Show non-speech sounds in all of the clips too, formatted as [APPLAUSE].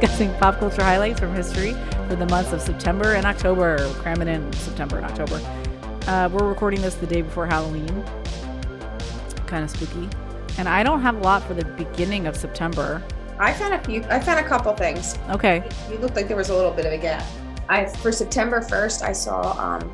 discussing pop culture highlights from history for the months of September and October. Cramming in September and October. Uh, we're recording this the day before Halloween. Kind of spooky. And I don't have a lot for the beginning of September. I found a few. I found a couple things. Okay. You looked like there was a little bit of a gap. I for September 1st, I saw um,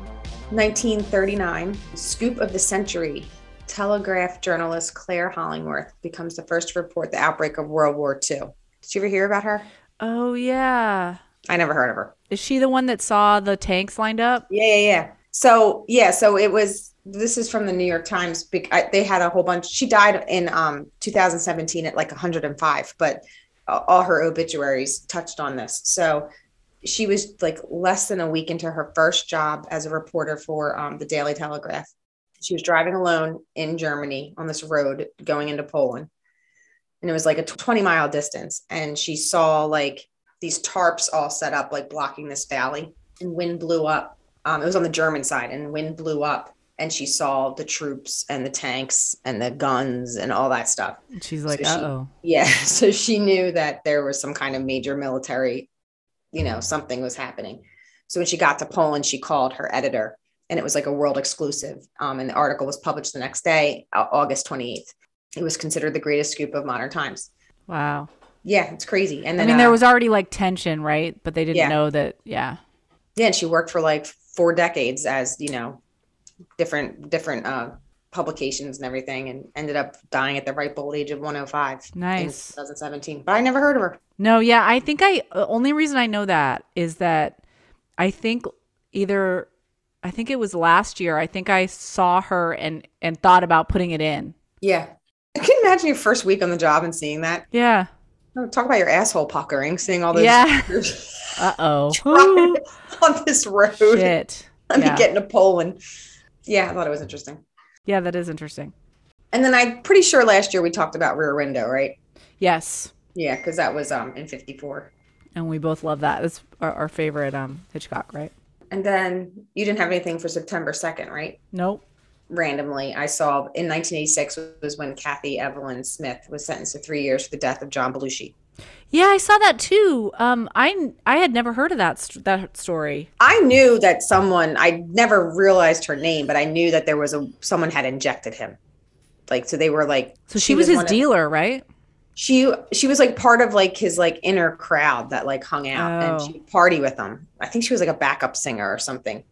1939 scoop of the century. Telegraph journalist Clare Hollingworth becomes the first to report the outbreak of World War II. Did you ever hear about her? Oh, yeah. I never heard of her. Is she the one that saw the tanks lined up? Yeah, yeah, yeah. So yeah, so it was. This is from the New York Times. they had a whole bunch. She died in um 2017 at like 105, but all her obituaries touched on this. So she was like less than a week into her first job as a reporter for um, the Daily Telegraph. She was driving alone in Germany on this road going into Poland, and it was like a 20 mile distance. And she saw like these tarps all set up, like blocking this valley, and wind blew up um, it was on the German side, and wind blew up, and she saw the troops and the tanks and the guns and all that stuff. She's like, So oh. Yeah, [LAUGHS] so she knew that there was some kind of major military, you know, something was happening. So when she got to Poland, she called her editor, and it was like a world exclusive. Um, and the article was published the next day, August 28th. It was considered the greatest scoop of modern times. Wow. Yeah, it's crazy. And I mean, uh, there was already like tension, right? But they didn't Yeah. know that. Yeah. yeah, and she worked for like four decades as you know, different different uh, publications and everything, and ended up dying at the ripe old age of 105 in Nice. 2017. But I never heard of her. No, yeah, I think I only reason I know that is that I think either I think it was last year. I think I saw her and and thought about putting it in. Yeah, can imagine your first week on the job and seeing that? Yeah. Oh, Talk about your asshole puckering, seeing all those Yeah. [LAUGHS] [LAUGHS] Uh oh. [LAUGHS] on this road. Shit. Let me Yeah. get into Poland. Yeah, I thought it was interesting. Yeah, that is interesting. And then I'm pretty sure last year we talked about Rear Window, right? Yes. Yeah, because that was um in 54. And we both love that. That's our, our favorite um Hitchcock, right? And then you didn't have anything for September 2nd, right? Nope. Randomly I saw in 1986 was when Kathy Evelyn Smith was sentenced to three years for the death of John Belushi. Yeah, I saw that too. Um, I I had never heard of that st- that story. I knew that someone I never realized her name, but I knew that there was a someone had injected him. Like so they were like So she, was his one of- dealer, right? she she was like part of like his like inner crowd that like hung out and Oh. she party with him. I think she was like a backup singer or something.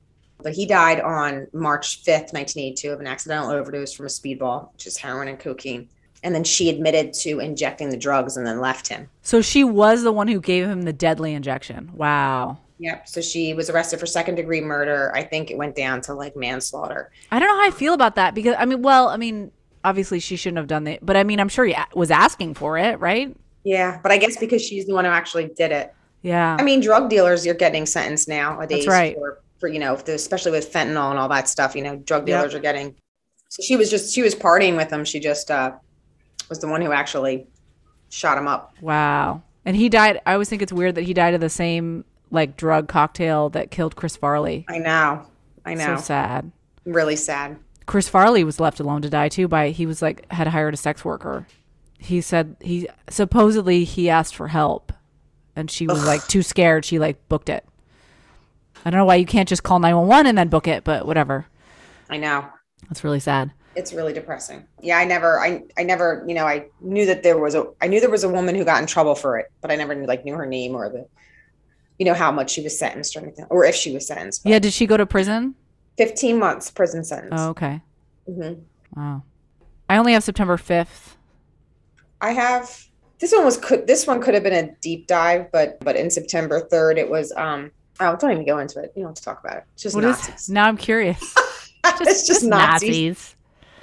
But he died on March 5th, 1982 of an accidental overdose from a speedball, which is heroin and cocaine. And then she admitted to injecting the drugs and then left him. So she was the one who gave him the deadly injection. Wow. Yep. So she was arrested for second degree murder. I think it went down to like manslaughter. I don't know how I feel about that because I mean, well, I mean, obviously she shouldn't have done that, but I mean, I'm sure he was asking for it, right? Yeah. But I guess because she's the one who actually did it. Yeah. I mean, drug dealers, you're getting sentenced now. That's right. for, for, you know, the- especially with fentanyl and all that stuff, you know, drug Yep. dealers are getting. So she was just, she was partying with him. She just uh, was the one who actually shot him up. wow. And he died. I always think it's weird that he died of the same like drug cocktail that killed Chris Farley. I know. I know. So sad. really sad. Chris Farley was left alone to die too by he was like had hired a sex worker. He said he supposedly he asked for help and she was like too scared she like booked it. I don't know why you can't just call 911 and then book it, but whatever. I know. That's really sad. It's really depressing. Yeah. I never, I, I never, you know, I knew that there was a, I knew there was a woman who got in trouble for it, but I never knew, like knew her name or the, you know, how much she was sentenced or anything, or if she was sentenced. Yeah, did she go to prison? 15 months prison sentence. Oh, okay. hmm Wow. I only have September 5th. I have this one was could this one could have been a deep dive, but but in September third it was um oh don't even go into it. You don't have to talk about it. It's just What is Nazis. Now I'm curious. [LAUGHS] it's just Nazis.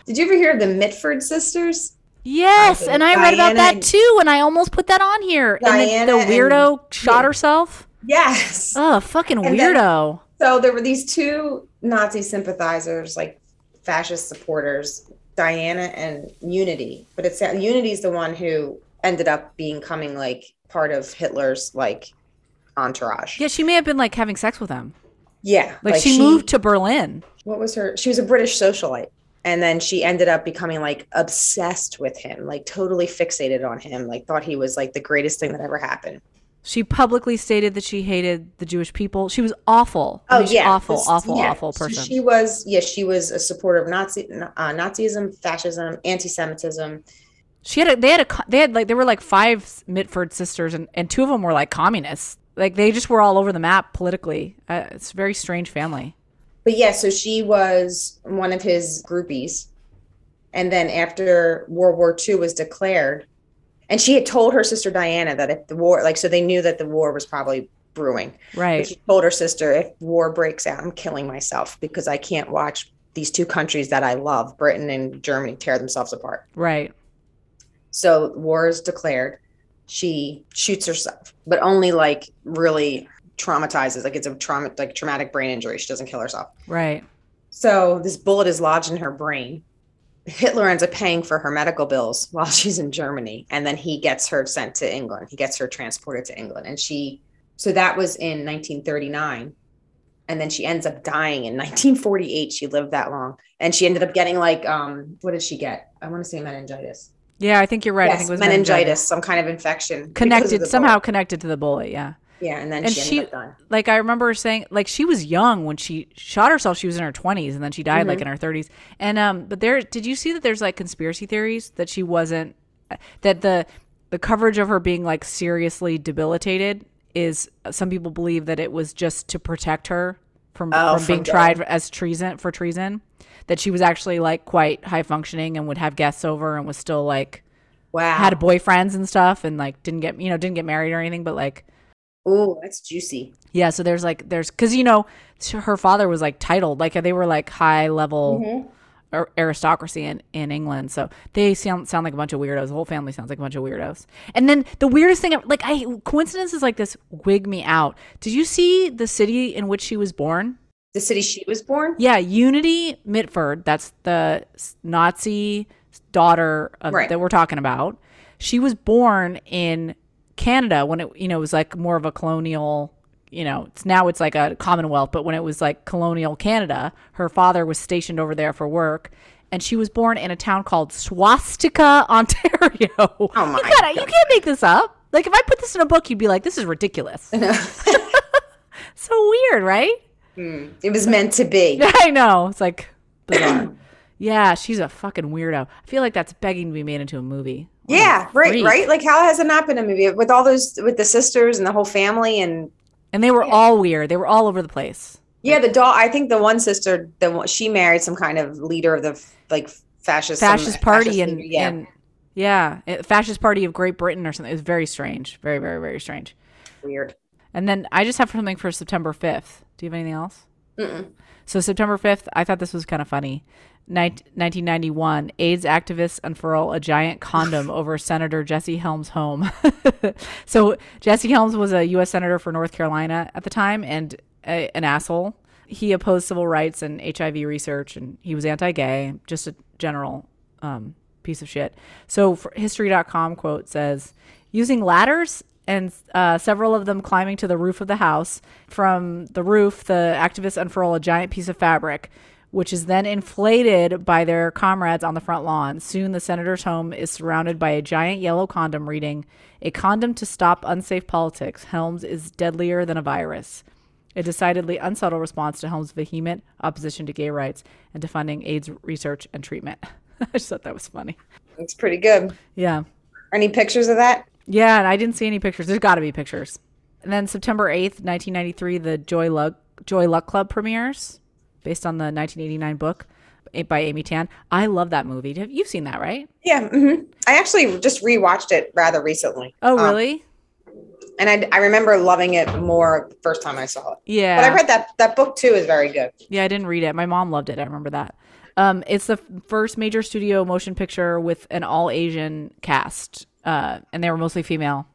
Did you ever hear of the Mitford sisters? Yes, and I read about that and- too, and I almost put that on here. and Diana the, the and- weirdo shot yeah. herself. Yes. Oh, fucking And then- weirdo. So there were these two Nazi sympathizers, like fascist supporters, Diana and Unity. But it's Unity's the one who ended up becoming like part of Hitler's like entourage. Yeah, she may have been like having sex with him. Yeah. Like, she, moved to Berlin. what was her she was a british socialite and then she ended up becoming like obsessed with him, like totally fixated on him, like thought he was like the greatest thing that ever happened. She publicly stated that she hated the Jewish people. She was awful. I Oh mean, yeah, awful, this- awful, yeah. awful So person. She was, yeah, she was a supporter of Nazi, uh, Nazism, fascism, anti-Semitism. She had a, they had a, they had like, there were like five Mitford sisters and, and two of them were like communists. Like they just were all over the map politically. Uh, it's a very strange family. But yeah, so she was one of his groupies. And then after World War II was declared, and she had told her sister Diana that if the war, like, so they knew that the war was probably brewing. But Right. she told her sister, if war breaks out, I'm killing myself because I can't watch these two countries that I love, Britain and Germany, tear themselves apart. Right. So war is declared. She shoots herself, but only like really traumatizes. Like it's a trauma, like traumatic brain injury. She doesn't kill herself. Right. So this bullet is lodged in her brain. Hitler ends up paying for her medical bills while she's in Germany, and then he gets her sent to England. He gets her transported to England, and she. So that was in 1939, and then she ends up dying in [LAUGHS] 1948. She lived that long, and she ended up getting like um, what did she get? I want to say meningitis. Yeah, I think you're right. I think it was meningitis, some kind of infection. because of Connected somehow connected to the bullet. Yeah. Yeah, and then And she ended she- like I remember saying like she was young when she shot herself. She was in her 20s and then she died like in her 30s. And um but there did you see that there's like conspiracy theories that she wasn't that the the coverage of her being like seriously debilitated is some people believe that it was just to protect her from Oh, from being tried as treason for treason. That she was actually like quite high functioning and would have guests over and was still like Wow. had boyfriends and stuff and like didn't get you know didn't get married or anything but like Oh, that's juicy. yeah, so there's like there's because you know her father was like titled like they were like high level Mm-hmm. Ar- aristocracy in in England, so they sound sound like a bunch of weirdos. The whole family sounds like a bunch of weirdos. And then the weirdest thing, like I coincidences like this wig me out. Did you see the city in which she was born? The city she was born. Yeah, Unity Mitford. That's the Nazi daughter of, Right. that we're talking about. She was born in Canada when it, you know, was like more of a colonial. You know, it's now it's like a Commonwealth, but when it was like colonial Canada, her father was stationed over there for work, and she was born in a town called Swastika, [LAUGHS] Ontario. Oh my you, gotta, you can't make this up. Like if I put this in a book, you'd be like, "This is ridiculous." [LAUGHS] [LAUGHS] so weird, right? Hmm. It was meant to be. I know. It's like bizarre. [CLEARS THROAT] yeah, she's a fucking weirdo. I feel like that's begging to be made into a movie. What a Yeah, right, right. Like how has it not been a movie with all those with the sisters and the whole family and And they were all weird. They were all over the place. yeah, the doll. I think the one sister, the one, she married some kind of leader of the like fascist Fascist party fascist and yeah, and yeah, fascist party of Great Britain or something. It was very strange. Very, very, very strange. weird. And then I just have something for September 5th. Do you have anything else? Mm-mm. So September 5th, I thought this was kind of funny. Nin- 1991, AIDS activists unfurl a giant condom [LAUGHS] over Senator Jesse Helms' home. [LAUGHS] so Jesse Helms was a U.S. senator for North Carolina at the time and a, an asshole. He opposed civil rights and HIV research, and he was anti-gay, just a general um, piece of shit. So History.com quote says, using ladders and uh, several of them climbing to the roof of the house. From the roof, the activists unfurl a giant piece of fabric, which is then inflated by their comrades on the front lawn. Soon, the senator's home is surrounded by a giant yellow condom reading, A condom to stop unsafe politics. Helms is deadlier than a virus. A decidedly unsubtle response to Helms' vehement opposition to gay rights and to funding AIDS research and treatment. [LAUGHS] I just thought that was funny. It's pretty good. Yeah. Any pictures of that? Yeah, and I didn't see any pictures. There's got to be pictures. And then September 8th, 1993, the Joy Luck Joy Luck Club premieres based on the 1989 book by Amy Tan. I love that movie. Have- You've seen that, right? Yeah, hmm I actually just rewatched it rather recently. Oh, Um, really? and I, I remember loving it more the first time I saw it. yeah. But I read that that book too is very good. Yeah, I didn't read it. My mom loved it. I remember that. Um, it's the first major studio motion picture with an all Asian cast, uh, and they were mostly female.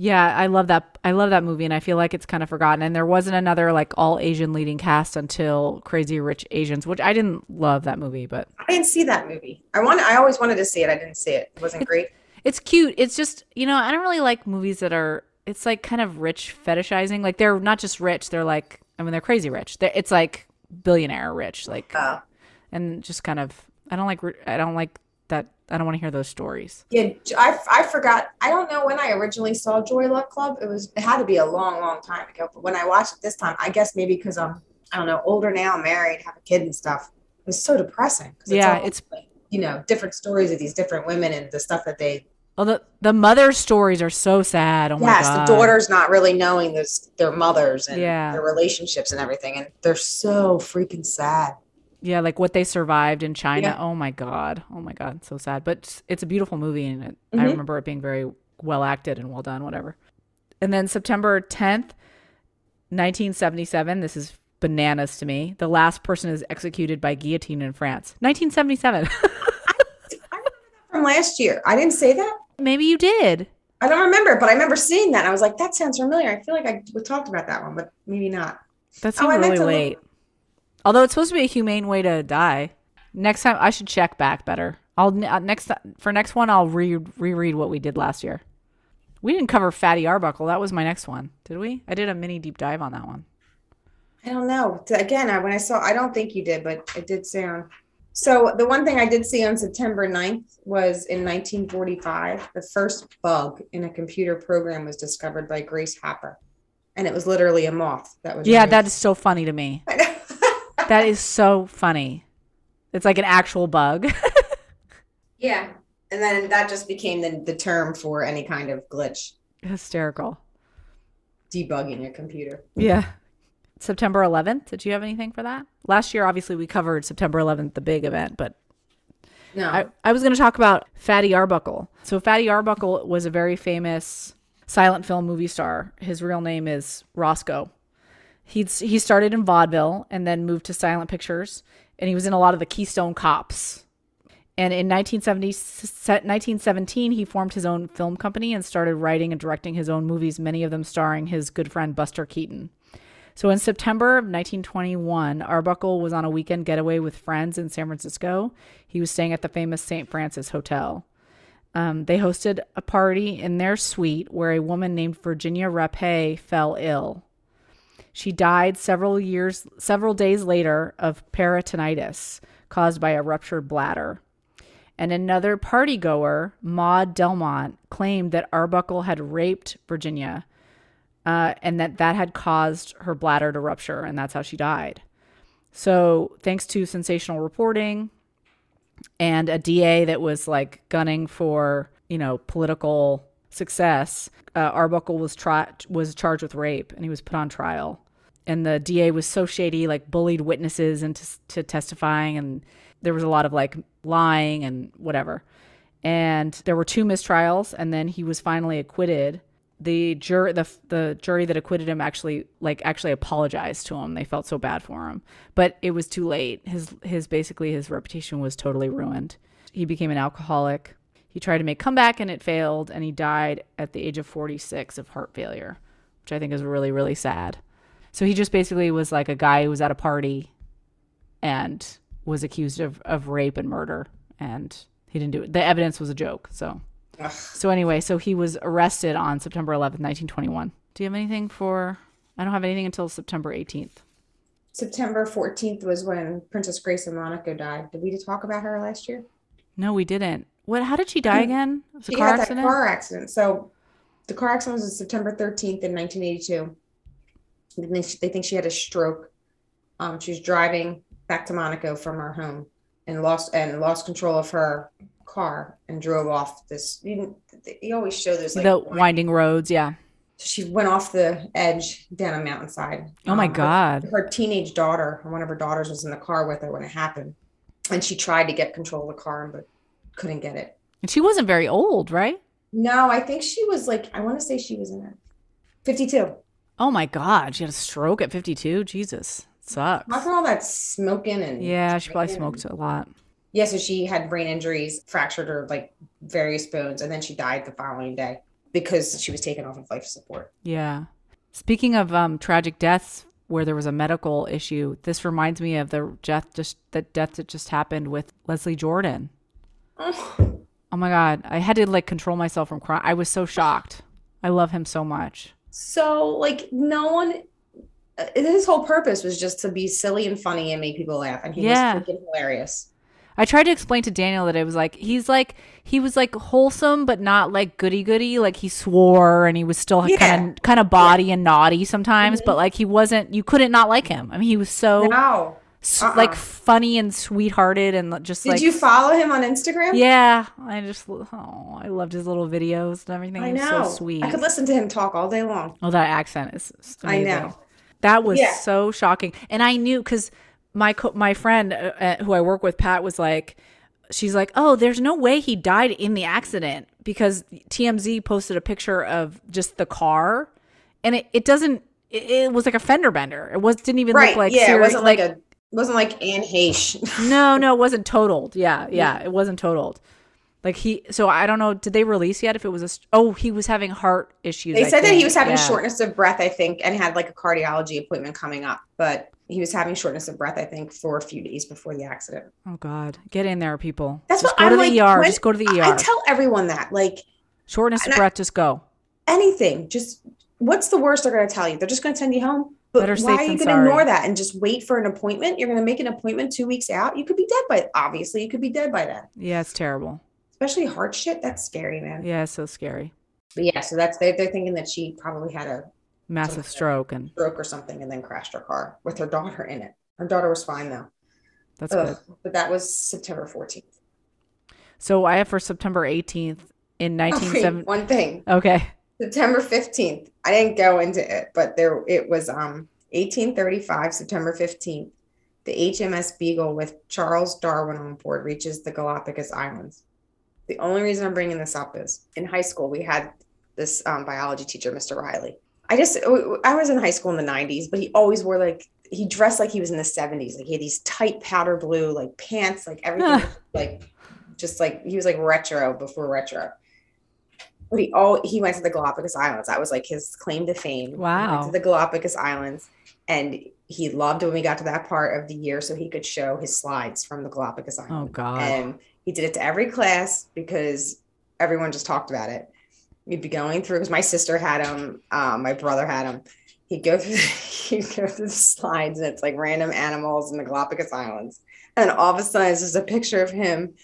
Yeah, I love that. I love that movie, and I feel like it's kind of forgotten. And there wasn't another like all Asian leading cast until Crazy Rich Asians, which I didn't love that movie, but I didn't see that movie. I want. I always wanted to see it. I didn't see it. It wasn't great. it's cute. It's just you know I don't really like movies that are. It's like kind of rich fetishizing. Like they're not just rich. They're like I mean they're crazy rich. They're, it's like billionaire rich. Like Oh. and just kind of I don't like. I don't like that. I don't want to hear those stories. Yeah, I, I forgot. I don't know when I originally saw Joy Luck Club. It was it had to be a long, long time ago. But when I watched it this time, I guess maybe because I'm I don't know older now, married, have a kid and stuff. It was so depressing. 'cause Yeah, all, it's- like, you know different stories of these different women and the stuff that they. Well, the the mother stories are so sad. Oh my yes, god. the daughters not really knowing this their mothers and Yeah. their relationships and everything, and they're so freaking sad. Yeah, like what they survived in China. Yeah. Oh my god. Oh my god. So sad. But it's- it's a beautiful movie and it, I Mhm. remember it being very well acted and well done, whatever. And then September 10th, 1977. This is bananas to me. The last person is executed by guillotine in France. 1977. [LAUGHS] From last year, I didn't say that. Maybe you did. I don't remember, but I remember seeing that. I was like, that sounds familiar. I feel like I we talked about that one, but maybe not. That Oh, I really to look- late. Although it's supposed to be a humane way to die. Next time I should check back better. I'll uh, next for next one I'll re reread what we did last year. We didn't cover Fatty Arbuckle. That was my next one. Did we? I did a mini deep dive on that one. I don't know. Again, I, when I saw, I don't think you did, but it did sound. So the one thing I did see on September 9th was in 1945, the first bug in a computer program was discovered by Grace Hopper. And it was literally a moth that was. Yeah, removed. that is so funny to me. [LAUGHS] That is so funny. It's like an actual bug. [LAUGHS] yeah. And then that just became the, the term for any kind of glitch, Hysterical. debugging your computer. Yeah. September 11th. Did you have anything for that? Last year, obviously, we covered September 11th, the big event, but No. I, I was going to talk about Fatty Arbuckle. So, Fatty Arbuckle was a very famous silent film movie star. His real name is Roscoe. He'd, he started in vaudeville and then moved to silent pictures, and he was in a lot of the Keystone Cops. And in 1970, 1917, he formed his own film company and started writing and directing his own movies, many of them starring his good friend Buster Keaton. So in September of 1921, Arbuckle was on a weekend getaway with friends in San Francisco. He was staying at the famous St. Francis Hotel. Um, they hosted a party in their suite where a woman named Virginia Rappe fell ill. She died several years, several days later of peritonitis caused by a ruptured bladder. And another party goer, Maud Delmont, claimed that Arbuckle had raped Virginia uh, and that that had caused her bladder to rupture, and that's how she died. So, thanks to sensational reporting and a DA that was like gunning for, you know, political success, uh, Arbuckle was tri- was charged with rape, and he was put on trial. And the DA was so shady, like bullied witnesses into to testifying, and there was a lot of like lying and whatever. And there were two mistrials, and then he was finally acquitted the jury the the jury that acquitted him actually like actually apologized to him. They felt so bad for him, but it was too late. His his basically his reputation was totally ruined. He became an alcoholic. He tried to make comeback and it failed, and he died at the age of 46 of heart failure, which I think is really really sad. So he just basically was like a guy who was at a party and was accused of of rape and murder, and he didn't do it. The evidence was a joke. So Ugh. so anyway, so he was arrested on September 11th, 1921. Do you have anything for? I don't have anything until September 18th. September 14th was when Princess Grace of Monaco died. Did we talk about her last year? No, we didn't. What? How did she die mm. again? It was a She car had accident. that car accident. So the car accident was September 13th in 1982. They think she had a stroke. Um, she was driving back to Monaco from her home and lost and lost control of her car and drove off this. You, you always show this like the winding roads. Yeah. she went off the edge down a mountainside. Oh my Um, God. Her, teenage daughter, one of her daughters, was in the car with her when it happened, and she tried to get control of the car but couldn't get it. And she wasn't very old, right? No, I think she was like I want to say she was in her fifty-two. Oh my God. She had a stroke at 52. Jesus. Sucks. From all that smoking and Yeah, she probably smoked a lot. Yeah, so she had brain injuries, fractured her like various bones, and then she died the following day because she was taken off of life support. Yeah. Speaking of um, tragic deaths where there was a medical issue, this reminds me of the death just the death that just happened with Leslie Jordan. Oh, [SIGHS] Oh my god, I had to like control myself from crying. I was so shocked. I love him so much. So like no one. uh, His whole purpose was just to be silly and funny and make people laugh, and he Yeah. was freaking hilarious. I tried to explain to Daniel that it was like he's like he was like wholesome but not like goody goody. Like he swore and he was still Yeah. kind of kind of body and naughty sometimes, but like he wasn't. You couldn't not like him. I mean, he was so No. Uh-uh. like funny and sweethearted and just Did like you follow him on Instagram? yeah. I just oh, I loved his little videos and everything. I know. so sweet. I could listen to him talk all day long. Oh, that accent is is I know. That was Yeah. so shocking, and I knew because my co- my friend uh, uh, who I work with, Pat, was like, she's like, oh, there's no way he died in the accident because TMZ posted a picture of just the car, and it, it doesn't. It, it was like a fender bender. It was didn't even Right. look like yeah, it wasn't like, a it wasn't like Anne Heche. [LAUGHS] no, no, it wasn't totaled. Yeah, yeah, it wasn't totaled. Like he, so I don't know. Did they release yet if it was a? Oh, he was having heart issues. They I said that he was having Yeah. shortness of breath, I think, and had like a cardiology appointment coming up. But he was having shortness of breath, I think, for a few days before the accident. Oh God, get in there, people. That's just what go I'm to like, the ER. when- just go to the I ER. tell everyone that, like Shortness of I- breath, just go. anything, just what's the worst they're going to tell you? They're just going to send you home. But Better why are you going to ignore that and just wait for an appointment? You're going to make an appointment two weeks out. You could be dead by obviously. You could be dead by then. Yeah, it's terrible. Especially heart shit. That's scary, man. Yeah, it's so scary. But yeah, so that's they, they're thinking that she probably had a Massive stroke, and stroke or something and then crashed her car with her daughter in it. Her daughter was fine though. that's good. But that was September 14th. So I have for September 18th in [LAUGHS] Oh, 1970. one thing. Okay. September 15th. I didn't go into it, but there it was um 1835, September 15th. The HMS Beagle with Charles Darwin on board reaches the Galapagos Islands. The only reason I'm bringing this up is in high school we had this um, biology teacher, Mr. Riley. I just I was in high school in the 90s, but he always wore like he dressed like he was in the 70s. Like he had these tight powder blue like pants, like everything like just like he was like retro before retro. But he all he went to the Galapagos Islands. That was like his claim to fame. He Wow. went to the Galapagos Islands, and he loved when we got to that part of the year, so he could show his slides from the Galapagos Islands. Oh God. And he did it to every class because everyone just talked about it. We'd be going through because my sister had him, um, my brother had him. He'd go through, [LAUGHS] he'd go through the slides, and it's like random animals in the Galapagos Islands. And all of a sudden, it's just a picture of him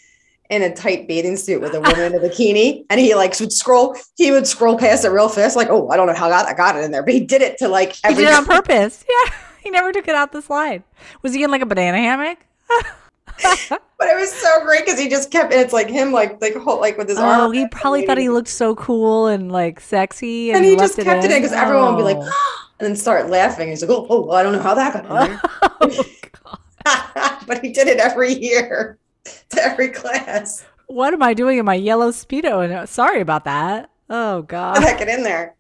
in a tight bathing suit with a woman in a bikini, and he like would scroll. He would scroll past it real fast, like, "Oh, I don't know how I got, I got it in there," but he did it to like he every. did it on purpose. [LAUGHS] Yeah. He never took it out the slide. Was he in like a banana hammock? [LAUGHS] but it was so great because he just kept. And it's like him, like like whole, like with his oh, arm. Oh, he probably thought he looked so cool and like sexy, and, and he just kept it in because everyone would be like, Oh. Ah, and then start laughing. He's like, oh, oh, I don't know how that got in there. [LAUGHS] Oh, but he did it every year [LAUGHS] to every class. What am I doing in my yellow speedo? And uh, sorry about that. Oh God. that get in there?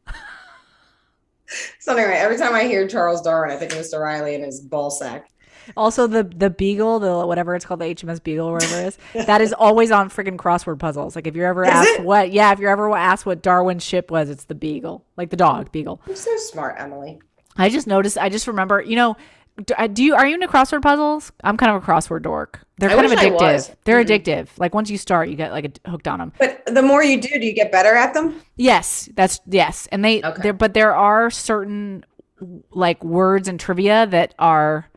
So anyway, every time I hear Charles Darwin, I think of Mr. Riley and his ball sack. Also, the the Beagle, the whatever it's called, the HMS Beagle, whatever it is, that is always on freaking crossword puzzles. Like if you're ever Is asked it? what, yeah, if you're ever asked what Darwin's ship was, it's the Beagle, like the dog Beagle. You're so smart, Emily. I just noticed. I just remember. You know, do, do you are you into crossword puzzles? I'm kind of a crossword dork. They're I kind of addictive. They're Mhm. addictive. Like once you start, you get like hooked on them. But the more you do, do you get better at them? Yes, that's yes, and they Okay. there, but there are certain like words and trivia that are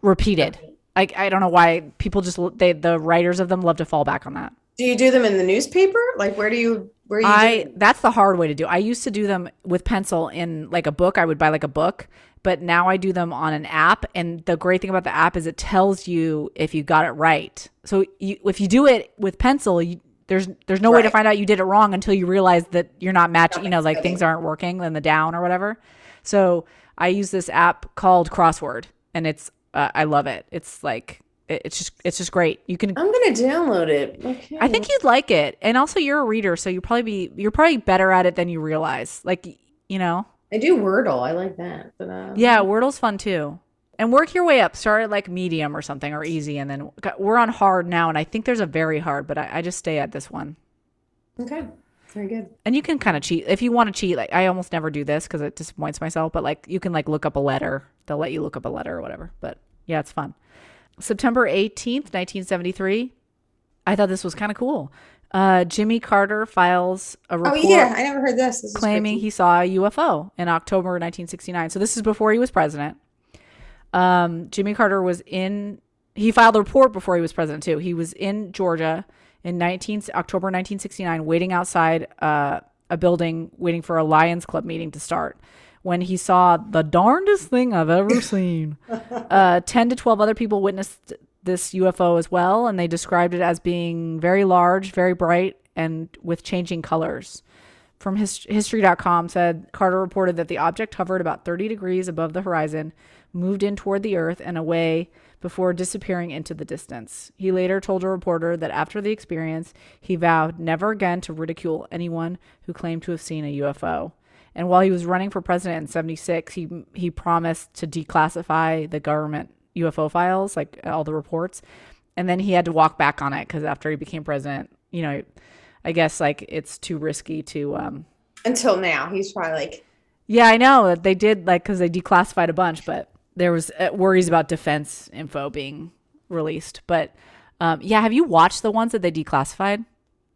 repeated. Like I don't know why people just they the writers of them love to fall back on that. Do you do them in the newspaper? Like where do you where you I that's the hard way to do. I used to do them with pencil in like a book. I would buy like a book, but now I do them on an app. And the great thing about the app is it tells you if you got it right. So you, if you do it with pencil, you, there's there's no way to find out you did it wrong until you realize that you're not matching. You know, like things aren't working in the down or whatever. So I use this app called Crossword, and it's uh, I love it. It's like it's just it's just great. You can I'm gonna download it. Okay. I think you'd like it. And also you're a reader, so you probably be you're probably better at it than you realize. Like, you know. I do Wordle. I like that. But, uh, Yeah, Wordle's fun too. And work your way up. Start at like medium or something or easy and then we're on hard now and I think there's a very hard, but I, I just stay at this one. Okay. Very good. And you can kind of cheat if you want to cheat. Like I almost never do this because it disappoints myself, but like you can like look up a letter. They'll let you look up a letter or whatever. But yeah, it's fun. September 18th, 1973. I thought this was kind of cool. Uh, Jimmy Carter files a report. Oh yeah, I never heard this. this claiming he saw a UFO in October 1969. So this is before he was president. Um, Jimmy Carter was in he filed a report before he was president too. He was in Georgia in 19 October 1969, waiting outside uh, a building, waiting for a Lions Club meeting to start. When he saw the darndest thing I've ever [LAUGHS] seen, uh, 10 to 12 other people witnessed this UFO as well, and they described it as being very large, very bright, and with changing colors. From his, history.com said Carter reported that the object hovered about 30 degrees above the horizon, moved in toward the earth and away before disappearing into the distance. He later told a reporter that after the experience, he vowed never again to ridicule anyone who claimed to have seen a UFO. And while he was running for president in 76, he he promised to declassify the government UFO files, like all the reports. And then he had to walk back on it cuz after he became president, you know, I guess like it's too risky to um until now. He's probably like Yeah, I know. That they did like cuz they declassified a bunch, but there was uh, worries about defense info being released. But um, yeah, have you watched the ones that they declassified?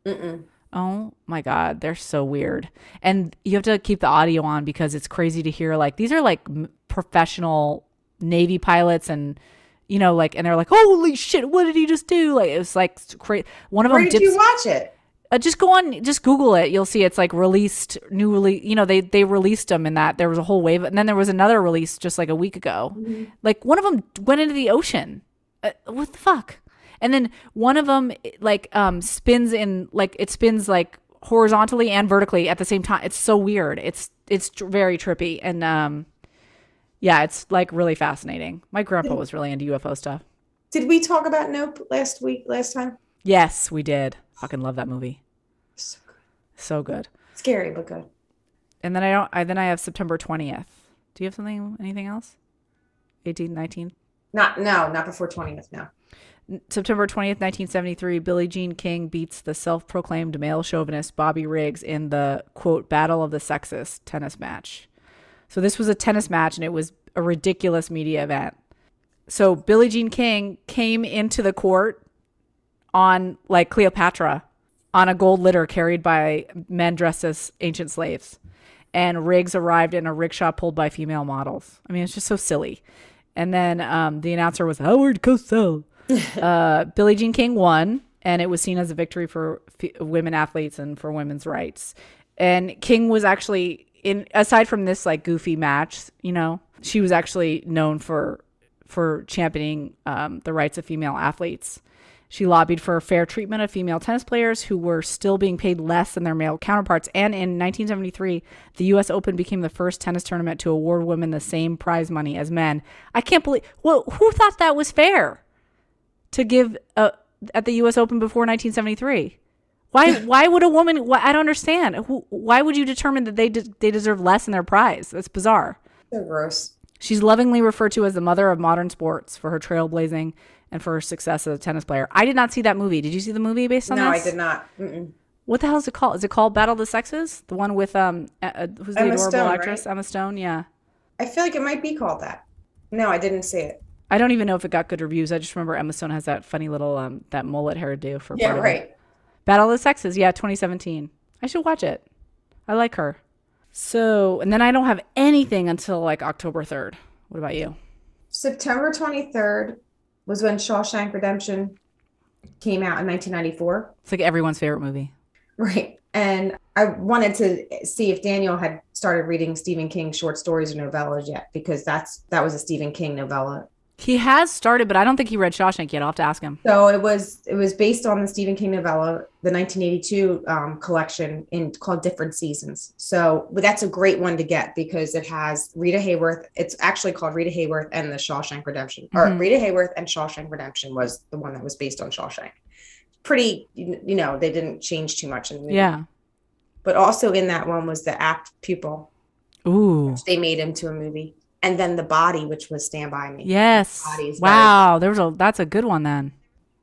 Mm-mm. Oh my god, they're so weird. And you have to keep the audio on because it's crazy to hear like these are like professional navy pilots and you know like and they're like holy shit what did he just do? Like it was like crazy one of Where them did dips you watch it? uh, just go on just google it. You'll see it's like released new release you know they they released them in that. There was a whole wave and then there was another release just like a week ago. Like one of them went into the ocean. Uh, what the fuck and then one of them like um spins in like it spins like horizontally and vertically at the same time it's so weird it's it's tr- very trippy and um yeah it's like really fascinating my grandpa was really into ufo stuff Did we talk about Nope last week, last time? yes we did fucking love that movie So good. so good Scary, but good. and then I don't. I then I have September twentieth. Do you have something? Anything else? 18th, 19th. Not no, not before twentieth. No. September twentieth, nineteen seventy three. Billie Jean King beats the self proclaimed male chauvinist Bobby Riggs in the quote Battle of the Sexes tennis match. So this was a tennis match, and it was a ridiculous media event. So Billie Jean King came into the court on like Cleopatra on a gold litter carried by men dressed as ancient slaves. And Riggs arrived in a rickshaw pulled by female models. I mean, it's just so silly. And then um, the announcer was Howard Cosell. Uh, Billie Jean King won, and it was seen as a victory for f- women athletes and for women's rights. And King was actually in aside from this like goofy match, you know, she was actually known for for championing um, the rights of female athletes. She lobbied for fair treatment of female tennis players who were still being paid less than their male counterparts. And in 1973, the U.S. Open became the first tennis tournament to award women the same prize money as men. I can't believe. Well, who thought that was fair to give uh, at the U.S. Open before 1973? Why? [LAUGHS] Why would a woman? Why, I don't understand. Who, why would you determine that they de- they deserve less in their prize? That's bizarre. So gross. She's lovingly referred to as the mother of modern sports for her trailblazing and for her success as a tennis player. I did not see that movie. Did you see the movie based on that? No, I did not. Mm-mm. What the hell is it called? Is it called Battle of the Sexes? The one with um, uh, who's the Emma adorable Stone, actress? right? Emma Stone. Yeah. I feel like it might be called that. No, I didn't see it. I don't even know if it got good reviews. I just remember Emma Stone has that funny little um, that mullet hairdo for Yeah, part of it. right. Battle of the Sexes. Yeah, 2017. I should watch it. I like her. So, and then I don't have anything until like October 3rd. What about you? September 23rd was when Shawshank Redemption came out in 1994. It's like everyone's favorite movie. Right. And I wanted to see if Daniel had started reading Stephen King short stories or novellas yet, because that's that was a Stephen King novella. He has started, but I don't think he read Shawshank yet. I'll have to ask him. So it was it was based on the Stephen King novella, the 1982 um, collection in called Different Seasons. So but that's a great one to get because it has Rita Hayworth. It's actually called Rita Hayworth and the Shawshank Redemption, or Mhm. Rita Hayworth and Shawshank Redemption was the one that was based on Shawshank. Pretty, you know, they didn't change too much in the movie. Yeah. But also in that one was the apt pupil. Ooh. They made him to a movie, and then the body, which was Stand by Me. Yes. Wow. There was a that's a good one then.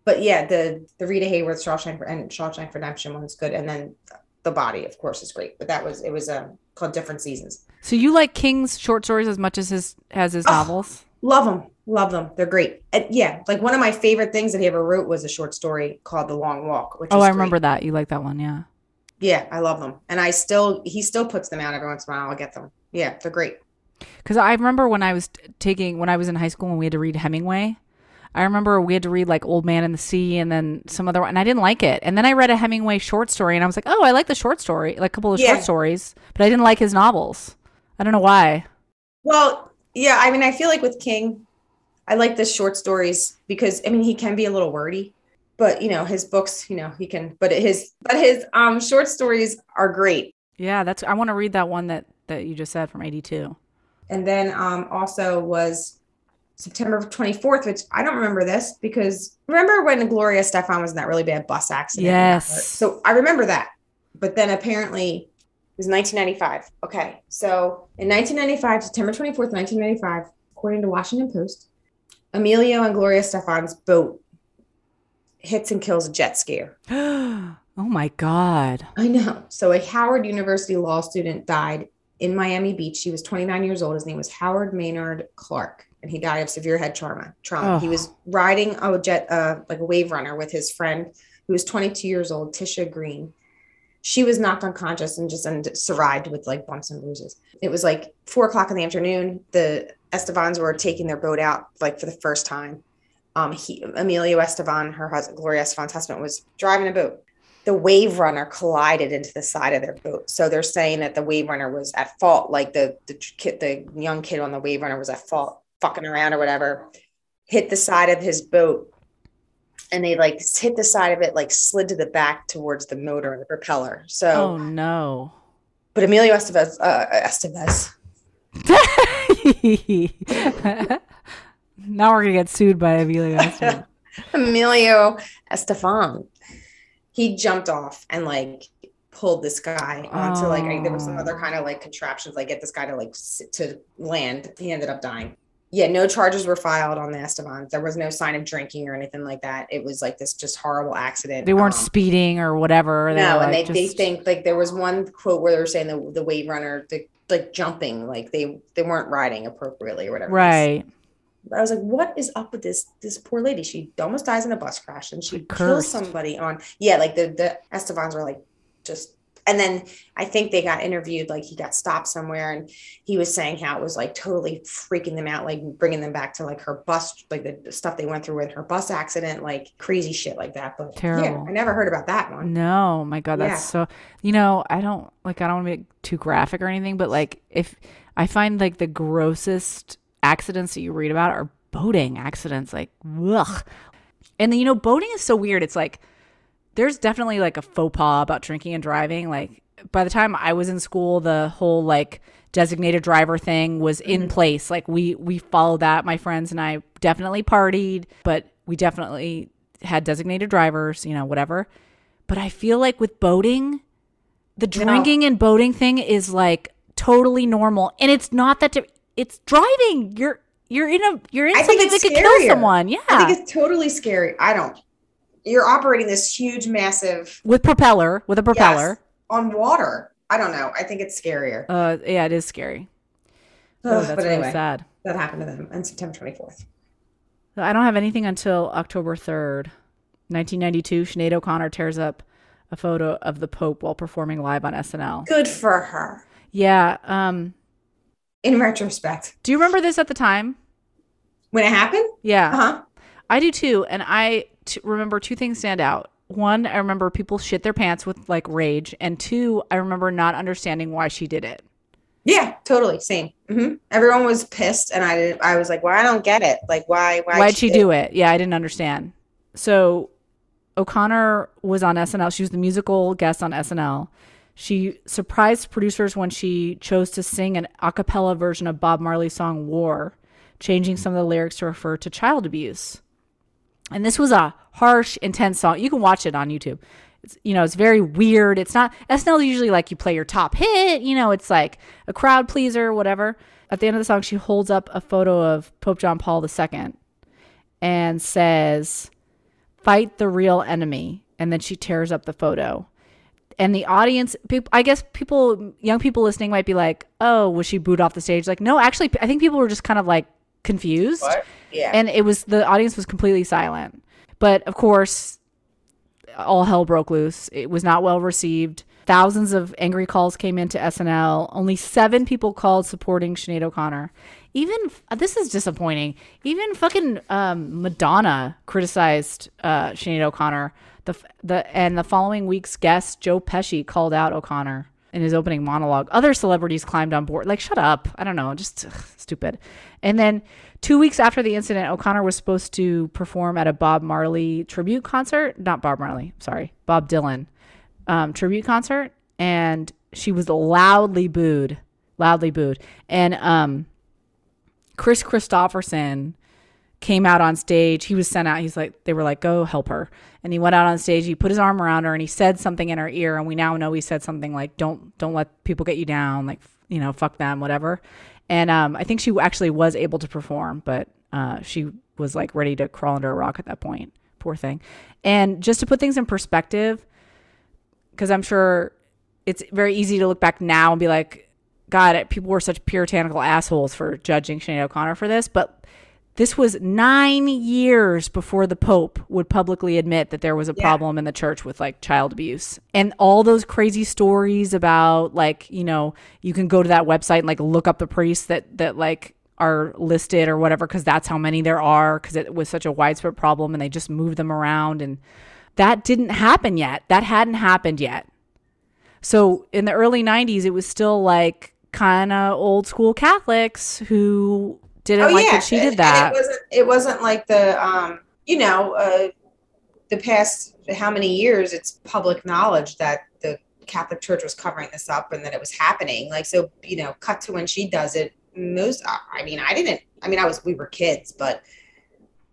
but yeah, the the Rita Hayworth Shawshank and Shawshank Redemption one's good, and then the body, of course, is great. But that was it was um, called Different Seasons. So you like King's short stories as much as his as his Oh. novels? Love them, love them. They're great. And yeah, like one of my favorite things that he ever wrote was a short story called The Long Walk. Which Oh, I great. remember that. You like that one, yeah. Yeah, I love them, and I still he still puts them out every once in a while. I'll get them. Yeah, they're great. Because I remember when I was taking when I was in high school and we had to read Hemingway. I remember we had to read like Old Man in the Sea and then some other one, and I didn't like it. And then I read a Hemingway short story, and I was like, oh, I like the short story, like a couple of Yeah. short stories, but I didn't like his novels. I don't know why. Well, yeah, I mean, I feel like with King, I like the short stories because I mean he can be a little wordy, but you know his books, you know he can, but his but his um short stories are great. Yeah, that's. I want to read that one that that you just said from '82. And then um also was September 24th, which I don't remember this because remember when Gloria Estefan was in that really bad bus accident? Yes. So I remember that. But then apparently it was 1995. Okay. So in 1995, September 24th, 1995, according to Washington Post, Emilio and Gloria Estefan's boat hits and kills a jet skier. [GASPS] oh my god. I know. So a Howard University law student died in Miami Beach. He was 29 years old. His name was Howard Maynard Clark, and he died of severe head trauma. Trauma. Oh. He was riding a jet, uh, like a wave runner, with his friend who was 22 years old, Tisha Green. She was knocked unconscious and just and survived with like bumps and bruises. It was like four o'clock in the afternoon. The Estefans were taking their boat out like for the first time. Um, he, Emilio Estefan, her husband, Gloria Estefan's husband, was driving a boat the wave runner collided into the side of their boat. So they're saying that the wave runner was at fault, like the the kid, the young kid on the wave runner was at fault, fucking around or whatever, hit the side of his boat, and they like hit the side of it, like slid to the back towards the motor and the propeller. So, Oh no. but Emilio Estevez, uh, Estevez, [LAUGHS] now we're gonna get sued by Emilio Estevez. [LAUGHS] Emilio Estefan, he jumped off and like pulled this guy onto like I- there was some Oh. other kind of like contraptions like get this guy to like sit to land. He ended up dying. Yeah, no charges were filed on the Estefans. There was no sign of drinking or anything like that. It was like this just horrible accident. They weren't Um, speeding or whatever. They no, and they, like, they just- think like there was one quote where they were saying the the wave runner the like jumping like they they weren't riding appropriately or whatever. right. I was like, what is up with this this poor lady? She almost dies in a bus crash and she kills somebody on yeah, like the the Estefans were like just and then I think they got interviewed, like he got stopped somewhere and he was saying how it was like totally freaking them out, like bringing them back to like her bus, like the, stuff they went through with her bus accident, like crazy shit like that. But yeah, I never heard about that one. No, oh my God, that's Yeah. so. You know, I don't like. I don't want to be too graphic or anything, but like, if I find like the grossest accidents that you read about are boating accidents, like, ugh. And then, you know, boating is so weird. It's like there's definitely like a faux pas about drinking and driving. Like by the time I was in school, the whole like designated driver thing was in mm-hmm. place. Like we we followed that. My friends and I definitely partied, but we definitely had designated drivers. You know, whatever. But I feel like with boating, the drinking and boating thing is like totally normal, and it's not that. It's driving. You're you're in a you're in I something that could kill someone. Yeah, I think it's totally scary. I don't. You're operating this huge, massive with propeller with a propeller. yes, on water. I don't know. I think it's scarier. Uh, yeah, it is scary. Oh, that's but really anyway, sad. that happened to them on September 24th. I don't have anything until October 3rd, 1992. Sinead O'Connor tears up a photo of the Pope while performing live on SNL. Good for her. Yeah. Um, In retrospect, do you remember this at the time? when it happened, Yeah, uh huh. I do too. And I t- remember two things stand out. One, I remember people shit their pants with like rage. And two, I remember not understanding why she did it. Yeah, totally. Same. hmm Everyone was pissed, and I didn't. I was like, "Well, I don't get it. Like, why? Why? Why'd she do it? Yeah, I didn't understand. So O'Connor was on SNL. She was the musical guest on SNL. She surprised producers when she chose to sing an a cappella version of Bob Marley's song War, changing some of the lyrics to refer to child abuse. And this was a harsh, intense song. You can watch it on YouTube. It's, you know, it's very weird. It's not SNL usually like you play your top hit, you know, it's like a crowd pleaser, whatever. At the end of the song, she holds up a photo of Pope John Paul II and says, fight the real enemy. And then she tears up the photo. And the audience, peop- I guess people, young people listening might be like, oh, was she booed off the stage? Like, no, actually, I think people were just kind of like confused. what? Yeah. And it was, the audience was completely silent. But of course, all hell broke loose. It was not well received. Thousands of angry calls came into SNL. Only seven people called supporting Sinead O'Connor. Even this is disappointing. Even fucking um, Madonna criticized uh, Sinead O'Connor. The the and the following week's guest Joe Pesci called out O'Connor in his opening monologue. Other celebrities climbed on board. Like, shut up. I don't know. Just ugh, stupid. And then two weeks after the incident, O'Connor was supposed to perform at a Bob Marley tribute concert. Not Bob Marley, sorry, Bob Dylan um, tribute concert. And she was loudly booed, loudly booed. And um, Kris Kristofferson came out on stage. He was sent out. He's like, they were like, go help her. And he went out on stage. He put his arm around her and he said something in her ear. And we now know he said something like, don't, don't let people get you down. Like, you know, fuck them, whatever. And um, I think she actually was able to perform, but uh, she was like ready to crawl under a rock at that point. Poor thing. And just to put things in perspective, because I'm sure it's very easy to look back now and be like, God, people were such puritanical assholes for judging Sinead O'Connor for this. But this was nine years before the Pope would publicly admit that there was a yeah. problem in the church with like child abuse. And all those crazy stories about like, you know, you can go to that website and like look up the priests that that like are listed or whatever because that's how many there are because it was such a widespread problem and they just moved them around and that didn't happen yet. That hadn't happened yet. So in the early 90s it was still like kind of old school Catholics who didn't oh, like yeah. that she did that. And it wasn't it wasn't like the um you know uh the past how many years it's public knowledge that the Catholic Church was covering this up and that it was happening. Like so, you know, cut to when she does it. Most, I mean, I didn't. I mean, I was we were kids, but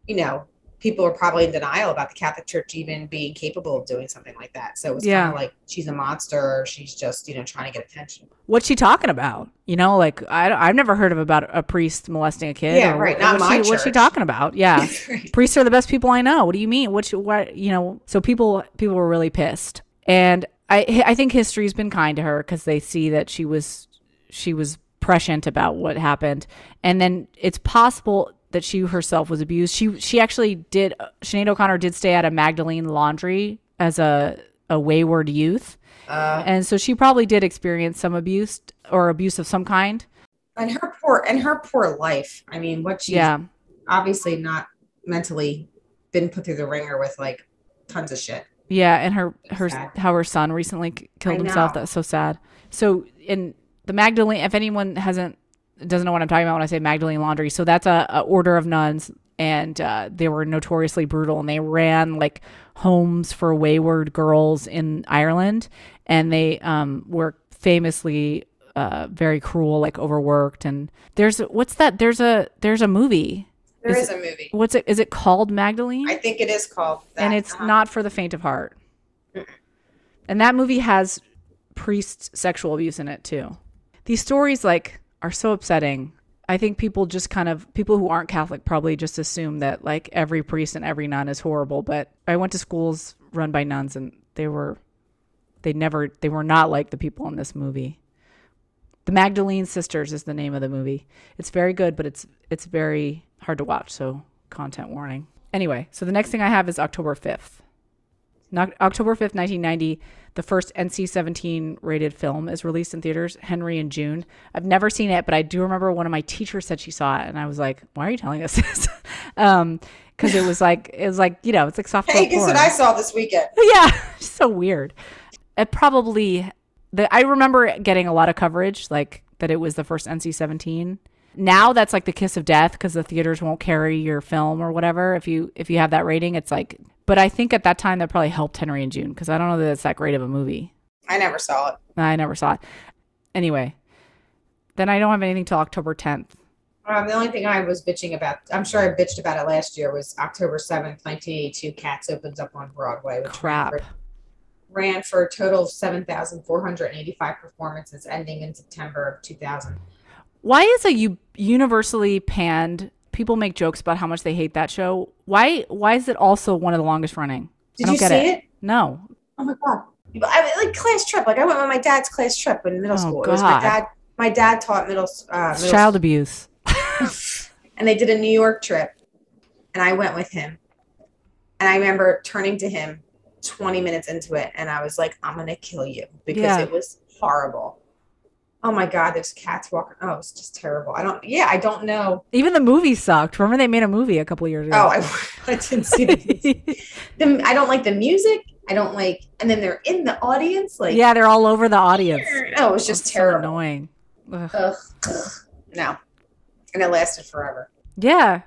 you know, people are probably in denial about the Catholic Church even being capable of doing something like that. So it's yeah. kind of like she's a monster or she's just, you know, trying to get attention. What's she talking about? You know, like I, I've never heard of about a priest molesting a kid. Yeah, right. Not what's my she, church. What's she talking about? [LAUGHS] Yeah. right. Priests are the best people I know. What do you mean? What, what, you know, so people, people were really pissed. And I, I think history's been kind to her because they see that she was, she was prescient about what happened. And then it's possible that she herself was abused. She she actually did. Sinead O'Connor did stay at a Magdalene Laundry as a a wayward youth, uh, and so she probably did experience some abuse or abuse of some kind. And her poor and her poor life. I mean, what she's yeah. obviously not mentally been put through the ringer with like tons of shit. Yeah, and her her sad. how her son recently killed himself. That's so sad. So in the Magdalene, if anyone hasn't doesn't know what I'm talking about when I say Magdalene Laundry. So that's a, a order of nuns, and uh, they were notoriously brutal, and they ran like homes for wayward girls in Ireland, and they um, were famously uh, very cruel, like overworked. And there's what's that? There's a there's a movie. There is, is a movie. What's it? Is it called Magdalene? I think it is called. That. And it's uh-huh. not for the faint of heart. Mm-mm. And that movie has priest sexual abuse in it too. These stories, like are so upsetting. I think people just kind of people who aren't Catholic probably just assume that like every priest and every nun is horrible. But I went to schools run by nuns and they were they never they were not like the people in this movie. The Magdalene Sisters is the name of the movie. It's very good, but it's it's very hard to watch, so content warning. Anyway, so the next thing I have is October 5th. October 5th, 1990, the first NC 17 rated film is released in theaters, Henry and June. I've never seen it, but I do remember one of my teachers said she saw it, and I was like, why are you telling us [LAUGHS] this? um, because it was like it was like you know it's like soft. Hey, guess what I saw this weekend? [LAUGHS] Yeah, [LAUGHS] so weird. It probably the I remember getting a lot of coverage like that it was the first NC-17. Now that's like the kiss of death because the theaters won't carry your film or whatever if you if you have that rating. It's like but I think at that time that probably helped Henry and June because I don't know that it's that great of a movie. I never saw it. I never saw it. Anyway, then I don't have anything till October 10th. Um, the only thing I was bitching about, I'm sure I bitched about it last year, was October 7th, 1982. Cats opens up on Broadway. Which Crap. Ran for, a total of 7,485 performances, ending in September of 2000. Why is a u- universally panned people make jokes about how much they hate that show. Why why is it also one of the longest running? Did you see it. it? No. Oh my god. I like class trip. Like I went on my dad's class trip in middle oh, school. God. It was my dad. My dad taught middle. Uh, middle child school. abuse. [LAUGHS] [LAUGHS] and they did a New York trip, and I went with him. And I remember turning to him 20 minutes into it and I was like, I'm gonna kill you because Yeah. it was horrible. Oh my god, there's cats walking. Oh, it's just terrible. I don't yeah, I don't know. Even the movie sucked. Remember they made a movie a couple years Oh, ago. I, [LAUGHS] I didn't see it. The, I don't like the music. I don't like and then they're in the audience. Like yeah, they're all over the audience. oh, it was just so terrible. annoying. Ugh. Ugh, ugh. No. And it lasted forever. Yeah.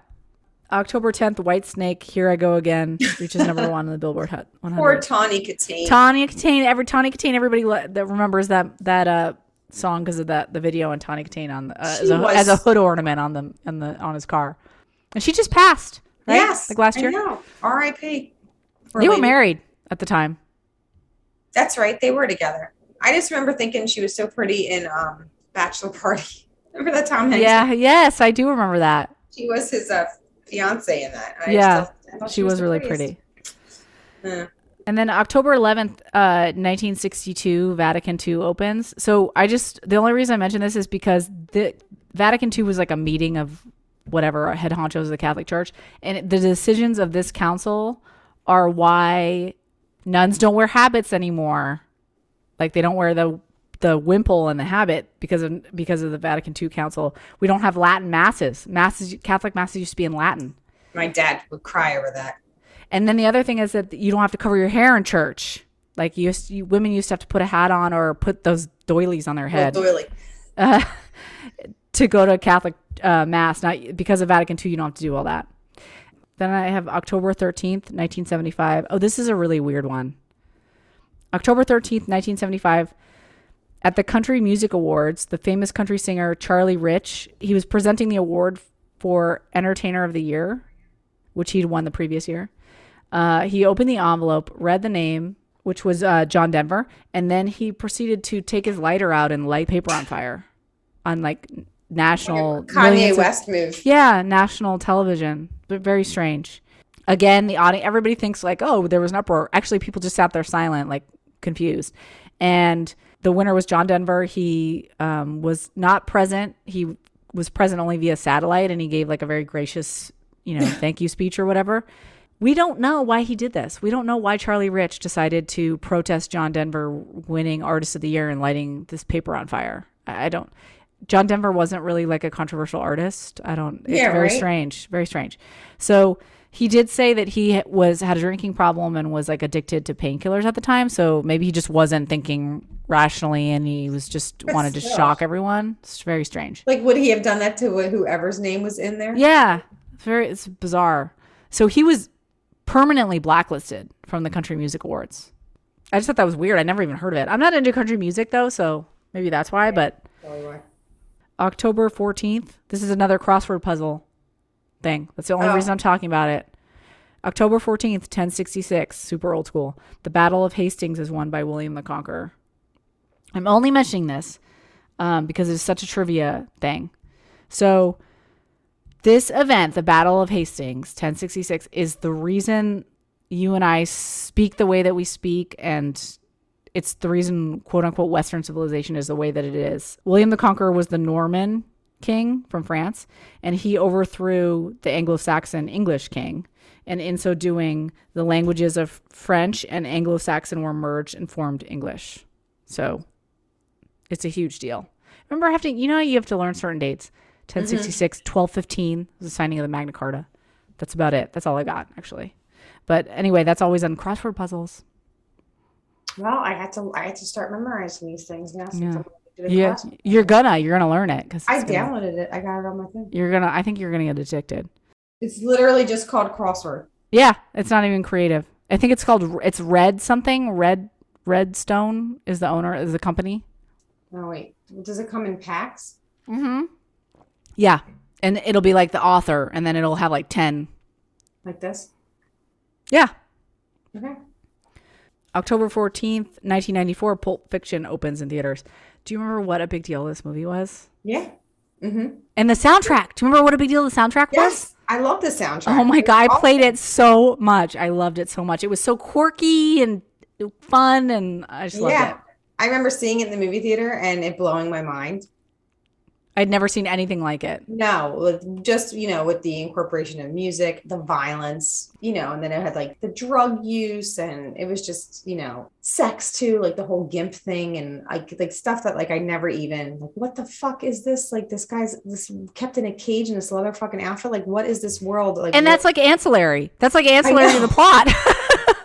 October 10th, Whitesnake, Here I Go Again, reaches number one on the Billboard Hot 100. [LAUGHS] Poor Tawny Kitaen. Tanya Kitaen, every Tanya Kitaen, everybody that remembers that that uh song because of that the video on Tanya Kitaen on the, uh, as, a, was- as a hood ornament on the on the on his car, and she just passed. Right? Yes. like last year. R.I.P. They were lady. married at the time. That's right. They were together. I just remember thinking she was so pretty in um, Bachelor Party. [LAUGHS] Remember that Tom Hanks? Yeah, yes, I do remember that. She was his uh, fiance in that. I Yeah, still- thought She was the really prettiest. pretty. Yeah. And then October 11th, uh, 1962, Vatican II opens. So I just, the only reason I mention this is because the Vatican II was like a meeting of whatever head honchos of the Catholic Church. And the decisions of this council are why nuns don't wear habits anymore. Like they don't wear the the wimple and the habit because of because of the Vatican II council. We don't have Latin masses. Masses Catholic masses used to be in Latin. My dad would cry over that. And then the other thing is that you don't have to cover your hair in church. Like you, used, you women used to have to put a hat on or put those doilies on their head doily. uh, [LAUGHS] to go to a Catholic uh, mass. Not because of Vatican II, you don't have to do all that. Then I have October thirteenth, nineteen seventy-five. Oh, this is a really weird one. October thirteenth, nineteen seventy-five. At the Country Music Awards, the famous country singer Charlie Rich, he was presenting the award for Entertainer of the Year, which he'd won the previous year. Uh, he opened the envelope, read the name, which was uh, John Denver, and then he proceeded to take his lighter out and light paper on fire on like national Kanye millions of- West move. yeah, national television, but very strange. Again, the audience, everybody thinks like, oh, there was an uproar. Actually, people just sat there silent, like confused. And the winner was John Denver. He um, was not present. He was present only via satellite, and he gave like a very gracious, you know, [LAUGHS] thank you speech or whatever. We don't know why he did this. We don't know why Charlie Rich decided to protest John Denver winning Artist of the Year and lighting this paper on fire. I don't. John Denver wasn't really like a controversial artist. I don't. It's Yeah, very right. strange. Very strange. So he did say that he was had a drinking problem and was like addicted to painkillers at the time. So maybe he just wasn't thinking rationally and he was just wanted to shock everyone. It's very strange. Like, would he have done that to whoever's name was in there? Yeah, it's very it's bizarre. So he was permanently blacklisted from the Country Music Awards. I just thought that was weird. I never even heard of it. I'm not into country music though, so maybe that's why. But October 14th, this is another crossword puzzle thing. That's the only Oh. reason I'm talking about it. October 14th, 1066, super old school. The Battle of Hastings is won by William the Conqueror. I'm only mentioning this um, because it's such a trivia thing. So, this event, the Battle of Hastings, 1066, is the reason you and I speak the way that we speak, and it's the reason, quote unquote, Western civilization is the way that it is. William the Conqueror was the Norman king from France, and he overthrew the Anglo Saxon English king. And in so doing, the languages of French and Anglo Saxon were merged and formed English. So it's a huge deal. Remember having, you know, you have to learn certain dates 1066, 1215 was the signing of the Magna Carta. That's about it. That's all I got, actually. But anyway, that's always on crossword puzzles. Well, I had to. I had to start memorizing these things now. Yeah. Yeah, you're gonna, you're gonna learn it because I downloaded it. I got it on my phone. You're gonna, I think you're gonna get addicted. It's literally just called crossword. Yeah, it's not even creative. I think it's called, it's Red something. Red, Redstone is the owner, is the company. Oh wait, does it come in packs? Mm-hmm. Yeah, and it'll be like the author, and then it'll have like ten. Like this? Yeah, Okay. October 14th, 1994, Pulp Fiction opens in theaters. Do you remember what a big deal this movie was? Yeah. Mm-hmm. And the soundtrack. Do you remember what a big deal the soundtrack was? Yes, I love the soundtrack. Oh my god, I awesome. played it so much. I loved it so much. It was so quirky and fun and I just loved it. Yeah. it. I remember seeing it in the movie theater and it blowing my mind. I'd never seen anything like it. No, with just you know, with the incorporation of music, the violence, you know, and then it had like the drug use, and it was just you know, sex too, like the whole gimp thing, and like like stuff that like I never even like, what the fuck is this? Like this guy's this kept in a cage in this leather fucking outfit. Like, what is this world? Like, And what- that's like ancillary. That's like ancillary to the plot. [LAUGHS]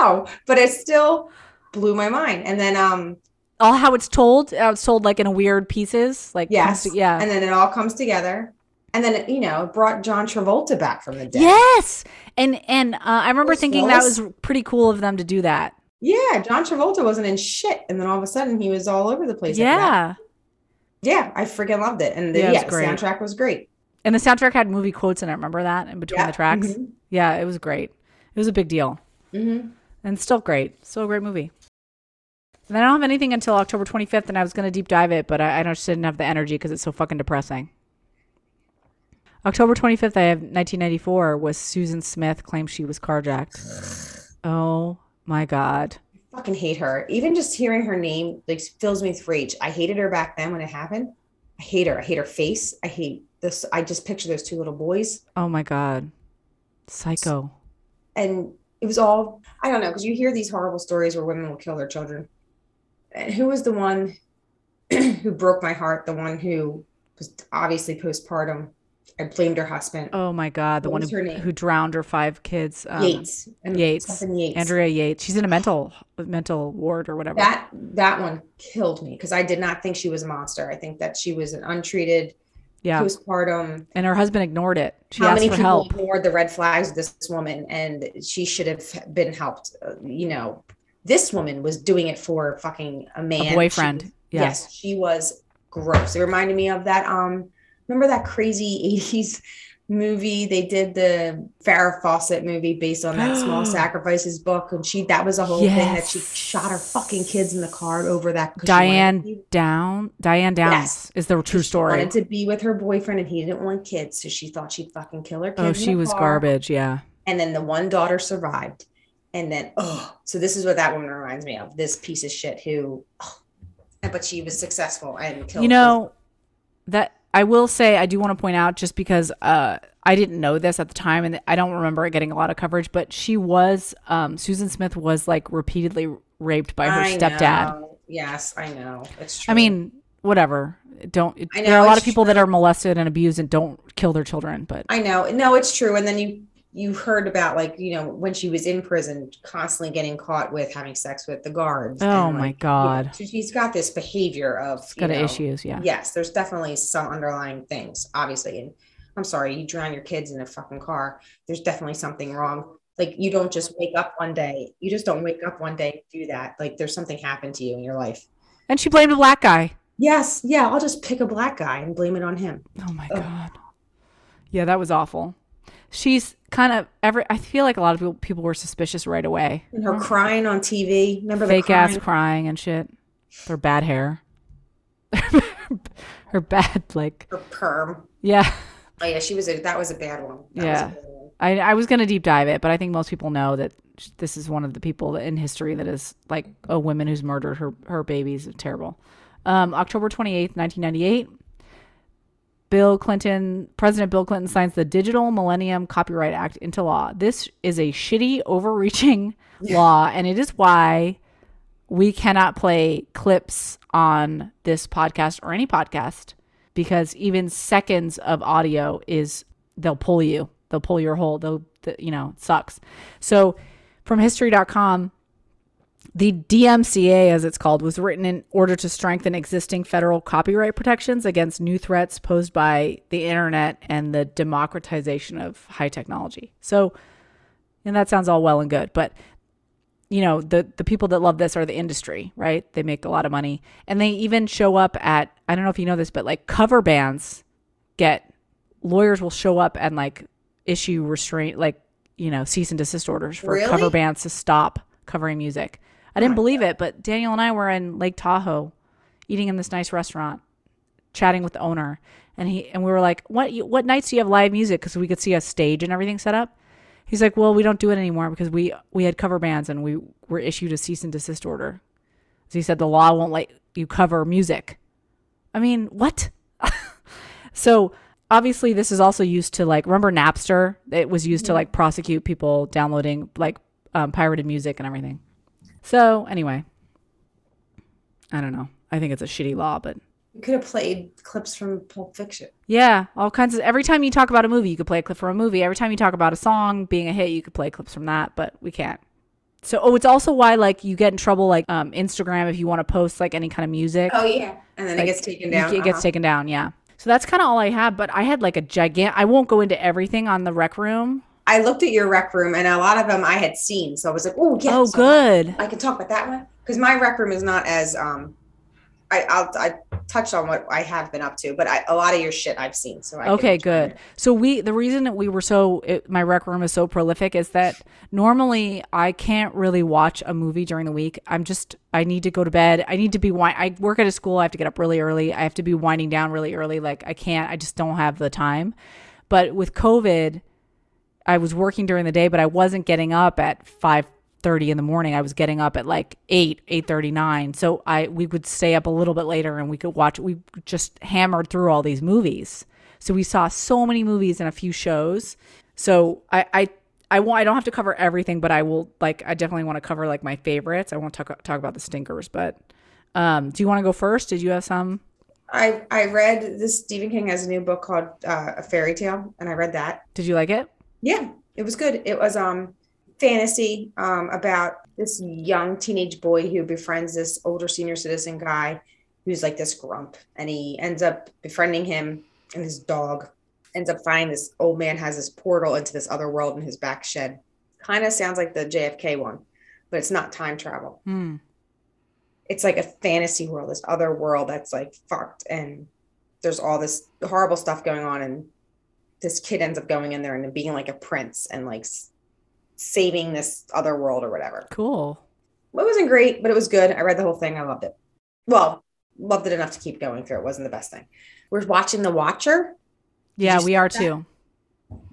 no, but it still blew my mind. And then um, All how it's told. How it's told like in weird pieces. Like yes, to- yeah. and then it all comes together. And then it, you know, it brought John Travolta back from the dead. Yes. And and uh, I remember Bruce thinking that was pretty cool of them to do that. Yeah, John Travolta wasn't in shit, and then all of a sudden he was all over the place. Yeah. yeah, I freaking loved it, and the, Yeah, yeah, the soundtrack was great. And the soundtrack had movie quotes and I Remember that in between Yeah, the tracks? mhm. Yeah, it was great. It was a big deal. Mhm. And still great. Still a great movie. And I don't have anything until October 25th, and I was going to deep dive it, but I, I just didn't have the energy because it's so fucking depressing. October 25th, I have 1994, was Susan Smith claims she was carjacked. Oh my God. I fucking hate her. Even just hearing her name like fills me with rage. I hated her back then when it happened. I hate her. I hate her face. I hate this. I just picture those two little boys, Oh my God. Psycho. and it was all I don't know because you hear these horrible stories where women will kill their children. Who was the one [CLEARS THROAT] who broke my heart? The one who was obviously postpartum. I blamed her husband. Oh my God. The What one who, who drowned her five kids. Um, Yates. And Yates. Yates. Andrea Yates. She's in a mental mental ward or whatever. That that one killed me because I did not think she was a monster. I think that she was an untreated yeah. postpartum. and her husband ignored it. She How many people help. ignored the red flags of this woman, and she should have been helped. Uh, you know, this woman was doing it for fucking a man, She boyfriend. was- Yeah. Yes, she was gross. It reminded me of that. Um, remember that crazy [LAUGHS] '80s movie they did the Farrah Fawcett movie based on that Small [GASPS] Sacrifices book, and she that was a whole thing that she shot her fucking kids in the car over that. 'cause she wanted to Diane be- Down. Diane Downs Yes. is the true she story. Wanted to be with her boyfriend, and he didn't want kids, so she thought she'd fucking kill her kids. Oh, she was car. garbage. Yeah. And then the one daughter survived, and then oh, so this is what that woman reminds me of. This piece of shit who, oh, but she was successful and killed. You know, that I will say, I do want to point out just because uh, I didn't know this at the time and I don't remember it getting a lot of coverage, but she was, um, Susan Smith was like repeatedly raped by her I stepdad. know. Yes, I know. It's true. I mean, whatever. Don't, I there are a lot of people that are molested and abused and don't kill their children, but I know. No, it's true. And then you you heard about like you know when she was in prison, constantly getting caught with having sex with the guards. oh and, my like, God. so she's got this behavior of got you know, issues. Yeah. yes, there's definitely some underlying things, obviously. And I'm sorry, you drown your kids in a fucking car. There's definitely something wrong. Like you don't just wake up one day. You just don't wake up one day do that. Like there's something happened to you in your life. And she blamed a black guy. Yes, yeah, I'll just pick a black guy and blame it on him. Oh my Ugh. god. Yeah, that was awful. She's kind of every. I feel like a lot of people people were suspicious right away. And her crying on TV. Remember the Fake ass crying? crying and shit. Her bad hair. [LAUGHS] Her bad like her perm. yeah. Oh yeah, she was a that was a bad one. That was Yeah. bad one. I I was gonna deep dive it, but I think most people know that this is one of the people in history that is like a woman who's murdered her her babies. Terrible. Um, October twenty eighth, nineteen ninety eight. Bill Clinton, President Bill Clinton signs the Digital Millennium Copyright Act into law. This is a shitty, overreaching law, and it is why we cannot play clips on this podcast or any podcast because even seconds of audio is they'll pull you, they'll pull your whole, they'll, you know, it sucks. So from history.com, the DMCA, as it's called, was written in order to strengthen existing federal copyright protections against new threats posed by the internet and the democratization of high technology. So, and that sounds all well and good, but you know, the the people that love this are the industry, right? They make a lot of money, and they even show up at I don't know if you know this, but like cover bands get lawyers will show up and like issue restraint, like you know, cease and desist orders for Really? cover bands to stop covering music. I didn't believe it, but Daniel and I were in Lake Tahoe, eating in this nice restaurant, chatting with the owner, and he and we were like, "What what nights do you have live music?" Because we could see a stage and everything set up. He's like, "Well, we don't do it anymore because we we had cover bands and we were issued a cease and desist order." So he said the law won't let you cover music. I mean, what? [LAUGHS] So obviously this is also used to like remember Napster? It was used to like prosecute people downloading like um, pirated music and everything. So anyway, I don't know. I think it's a shitty law, but You could have played clips from Pulp Fiction. yeah, all kinds of. Every time you talk about a movie, you could play a clip from a movie. Every time you talk about a song being a hit, you could play clips from that, but we can't. So, oh, it's also why like you get in trouble like um, Instagram if you want to post like any kind of music. Oh yeah, and then Like, it gets taken down. It gets uh-huh. taken down, yeah. So that's kind of all I have. But I had like a gigant. I won't go into everything on the rec room. I looked at your rec room, and a lot of them I had seen, so I was like, "Oh yeah, oh, so good. I can talk about that one because my rec room is not as um. I I'll, I touched on what I have been up to, but I, a lot of your shit I've seen. So I Okay, good. So we the reason that we were so it, my rec room is so prolific is that normally I can't really watch a movie during the week. I'm just I need to go to bed. I need to be I work at a school. I have to get up really early. I have to be winding down really early. Like I can't. I just don't have the time. But with COVID, I was working during the day, but I wasn't getting up at five thirty in the morning. I was getting up at like eight, eight thirty nine. So I we would stay up a little bit later and we could watch. We just hammered through all these movies. So we saw so many movies and a few shows. So I I I want I don't have to cover everything, but I will like I definitely want to cover like my favorites. I won't talk talk about the stinkers, but um, do you want to go first? Did you have some? I I read this. Stephen King has a new book called uh, A Fairy Tale, and I read that. Did you like it? Yeah, it was good. It was um fantasy um about this young teenage boy who befriends this older senior citizen guy who's like this grump, and he ends up befriending him, and his dog ends up finding this old man has this portal into this other world in his back shed. Kind of sounds like the JFK one, but it's not time travel. Hmm. it's like a fantasy world, this other world that's like fucked, and there's all this horrible stuff going on, and this kid ends up going in there and being like a prince and like s- saving this other world or whatever. Cool. It wasn't great, but it was good. I read the whole thing. I loved it. Well, loved it enough to keep going through. It wasn't the best thing. We're watching The Watcher. Yeah, we are that? too.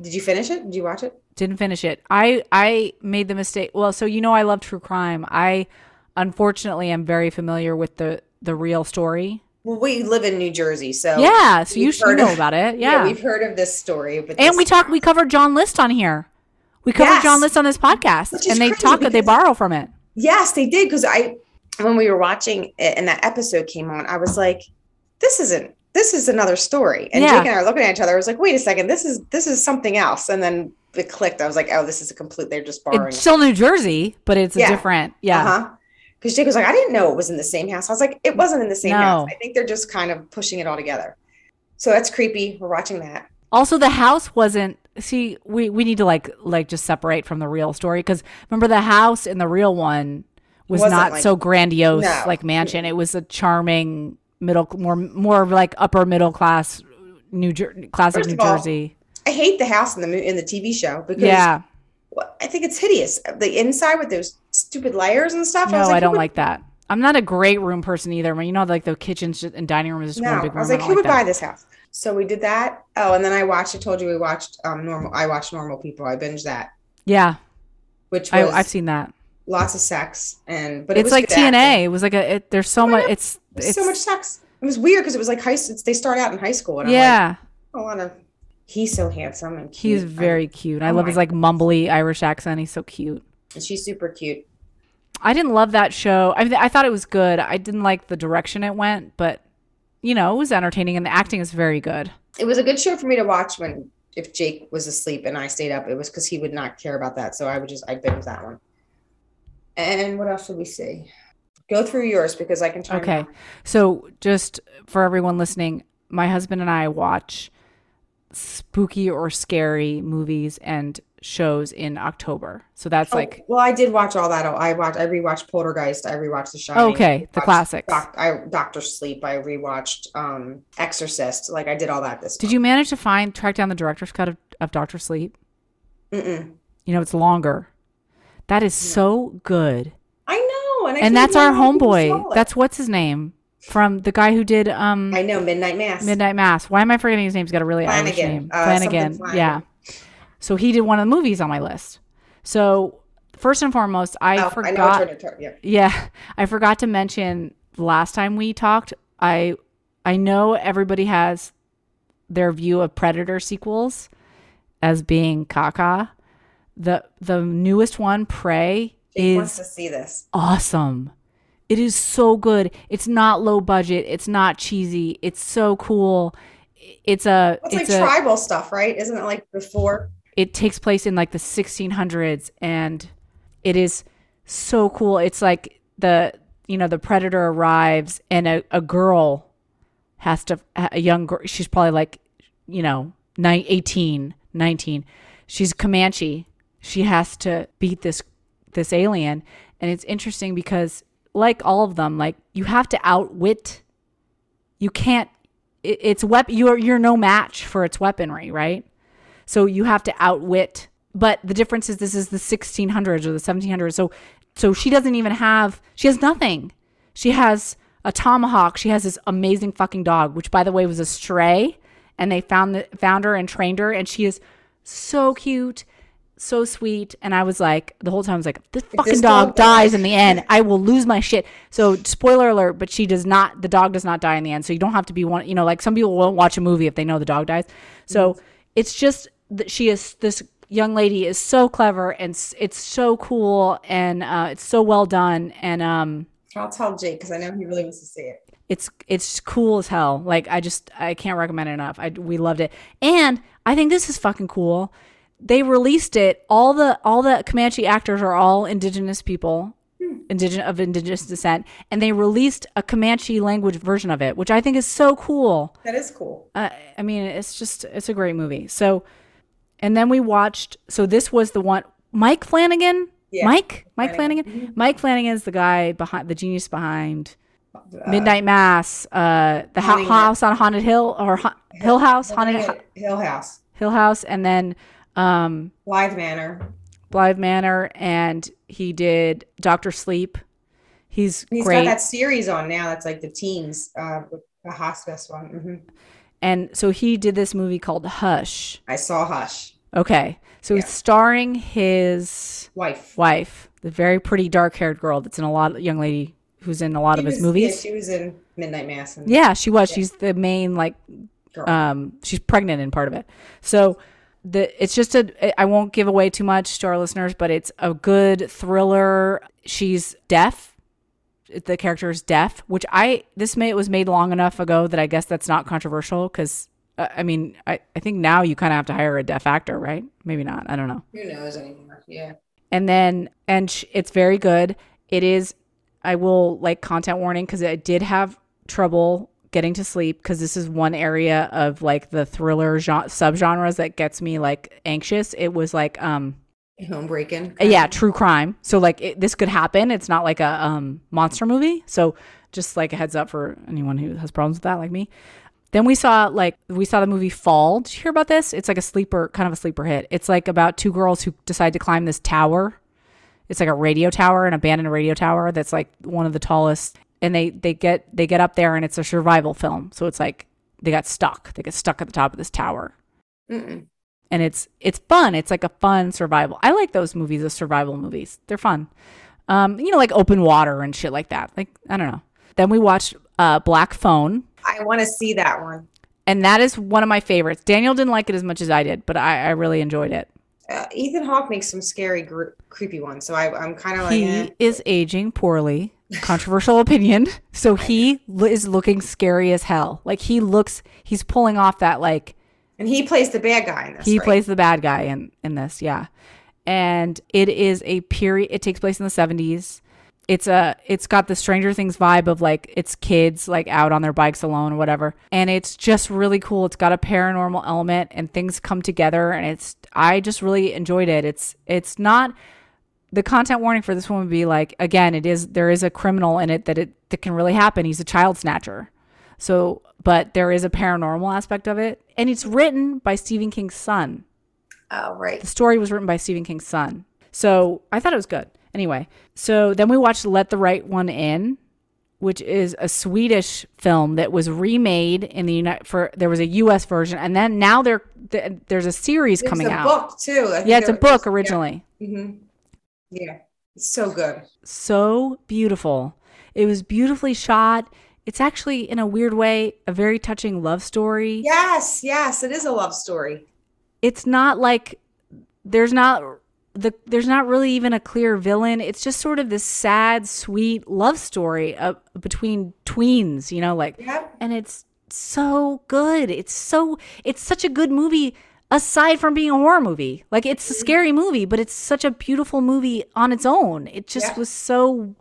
Did you finish it? Did you watch it? Didn't finish it. I I made the mistake. Well, so you know I love true crime. I unfortunately am very familiar with the the real story. Well, we live in New Jersey, so yeah, so you should know of- about it. [LAUGHS] yeah, Yeah. we've heard of this story. But and we talked we covered John List on here. We covered Yes. John List on this podcast and they talk they borrow from it. Yes, they did. Because I, when we were watching it and that episode came on, I was like, "This isn't. This is another story." And Yeah. Jake and I are looking at each other. I was like, "Wait a second. This is this is something else." And then it clicked. I was like, "Oh, this is a complete. They're just borrowing." It's still New Jersey, but it's a different. Yeah. Uh huh. Because Jake was like, "I didn't know it was in the same house." I was like, "It wasn't in the same No. house. I think they're just kind of pushing it all together." So that's creepy. We're watching that. Also, the house wasn't. See, we we need to like like just separate from the real story because remember the house in the real one was Wasn't not like- so grandiose No. like mansion. It was a charming middle, more more like upper middle class New Jer- classic First New all, Jersey. I hate the house in the in the TV show because Yeah, I think it's hideous. The inside with those stupid layers and stuff. no, was I don't would- like that. I'm not a great room person either. I mean, you know, like the kitchens and dining room is just No, one big I was like, don't who would that. buy this house? So we did that. Oh, and then I watched. I told you we watched um normal. I watched Normal People. I binged that, Yeah, which I, was I've seen that. lots of sex and but it It's like TNA. acting. It was like a. It, there's so Oh, much. It's it's so much sex. It was weird because it was like high. It's, they start out in high school, and yeah. I'm like, I want to. He's so handsome and cute. He's very cute. I Oh love his like mumbly Irish accent. He's so cute. And she's super cute. I didn't love that show. I mean, I thought it was good. I didn't like the direction it went, but you know, it was entertaining and the acting is very good. It was a good show for me to watch when if Jake was asleep and I stayed up. It was because he would not care about that, so I would just I binge that one. And what else did we see? Go through yours because I can. Okay. So, just for everyone listening, my husband and I watch spooky or scary movies and shows in October. So that's like well, I did watch all that. I watched. I rewatched Poltergeist. I rewatched The Shining. Okay, the classics. Doc, I Doctor Sleep. I rewatched um Exorcist. Like I did all that this. Time Did you manage to find track down the director's cut of, of Doctor Sleep? Mm-mm. You know, it's longer. That is so good. I know, and, I and that's our homeboy. That's what's his name from the guy who did um I know Midnight Mass. Midnight Mass. Why am I forgetting his name? He's got a really Irish name. Uh, Flanagan. Flanagan. Yeah. So he did one of the movies on my list. So first and foremost, I Oh, I forgot. you're gonna yeah. yeah, [LAUGHS] I forgot to mention last time we talked. I I know everybody has their view of Predator sequels as being caca. The the newest one, Prey, Jake wants is to see this. awesome. It is so good. It's not low budget. It's not cheesy. It's so cool. It's a It's like a tribal stuff, right? Isn't it like before? it takes place in like the 1600s and it is so cool it's like the you know the predator arrives and a, a girl has to a young girl she's probably like you know nine, 18 19 she's comanche she has to beat this this alien and it's interesting because like all of them like you have to outwit you can't it, it's weapon you're you're no match for its weaponry right so you have to outwit. But the difference is this is the 1600s or the 1700s. So so she doesn't even have she has nothing. She has a tomahawk. She has this amazing fucking dog, which by the way was a stray, and they found the found her and trained her, and she is so cute, so sweet. And I was like, the whole time I was like, this fucking this dog dog dies in the end. I will lose my shit. So spoiler alert, but she does not. The dog does not die in the end. So you don't have to be one. You know, like some people won't watch a movie if they know the dog dies. So it's just that she is this young lady is so clever and it's so cool and uh, it's so well done and um I'll tell Jake because I know he really wants to see it. it's it's cool as hell. Like I just I can't recommend it enough. I we loved it, and I think this is fucking cool. They released it. All the all the Comanche actors are all indigenous people, indigenous of indigenous descent, and they released a Comanche language version of it, which I think is so cool. That is cool. Uh, I mean, it's just it's a great movie. So, and then we watched. So this was the one. Mike Flanagan. Yeah, Mike. Mike Flanagan. Flanagan. Mike Flanagan is the guy behind the genius behind Uh, Midnight Mass, uh, the ha- house on Haunted Hill or ha- Hill House, Haunted Hill House, Hill House, and then um, Bly Manor. Bly Manor, and he did Doctor Sleep. He's, He's great, got that series on now. That's like the teens, uh, the hospice one. hmm and so he did this movie called Hush. I saw Hush. Okay, so Yeah. it's starring his Wife. wife, the very pretty dark-haired girl that's in a lot, of, young lady who's in a lot She of his was- movies. Yeah, she was in Midnight Mass. And Yeah, she was. She's the main like Girl. um she's pregnant in part of it. So the it's just a I won't give away too much to our listeners, but it's a good thriller. She's deaf. The character is deaf, which I this may it was made long enough ago that I guess that's not controversial because uh, I mean I I think now you kind of have to hire a deaf actor, right? Maybe not. I don't know Who knows anymore? Yeah. and then and sh- it's very good it is i will like content warning because i did have trouble getting to sleep because this is one area of like the thriller genre, subgenres that gets me like anxious it was like um Homebreaking. yeah true crime so like it, this could happen it's not like a um monster movie so just like a heads up for anyone who has problems with that like me then we saw like we saw the movie Fall. Did you hear about this? It's like a sleeper, kind of a sleeper hit. It's like about two girls who decide to climb this tower. It's like a radio tower, an abandoned radio tower that's like one of the tallest. And they they get they get up there and it's a survival film. So it's like they got stuck. They get stuck at the top of this tower. Mm-mm. And it's it's fun. It's like a fun survival. I like those movies, the survival movies. They're fun. Um, you know, like open water and shit like that. Like I don't know. Then we watched uh, Black Phone I want to see that one. and that is one of my favorites. Daniel didn't like it as much as I did, but I, I really enjoyed it. Uh, Ethan Hawke makes some scary, gr- creepy ones. So I, I'm kind of like, he eh. is aging poorly. Controversial opinion. [LAUGHS] So he l- is looking scary as hell. Like he looks, he's pulling off that like and he plays the bad guy in this. he right? plays the bad guy in in this. Yeah, and it is a period. It takes place in the seventies. It's a it's got the Stranger Things vibe of like it's kids like out on their bikes alone or whatever, and it's just really cool. It's got a paranormal element and things come together, and it's I just really enjoyed it. It's it's not the content warning for this one would be like again it is there is a criminal in it that it that can really happen. He's a child snatcher. So, but there is a paranormal aspect of it, and it's written by Stephen King's son. Oh, right. The story was written by Stephen King's son. So I thought it was good. Anyway, so then we watched Let the Right One In, which is a Swedish film that was remade in the United for there was a U.S. version, and then now there th- there's a series There's coming a out. book too. Yeah, it's a book yeah. originally. Mhm. Yeah, it's so good. so beautiful. It was beautifully shot. it's actually in a weird way a very touching love story. Yes, yes, it is a love story. It's not like there's not the there's not really even a clear villain. It's just sort of this sad, sweet love story uh, between tweens, you know, like Yep. and it's so good. It's so it's such a good movie aside from being a horror movie. Like it's a scary movie, but it's such a beautiful movie on its own. It just Yeah. was so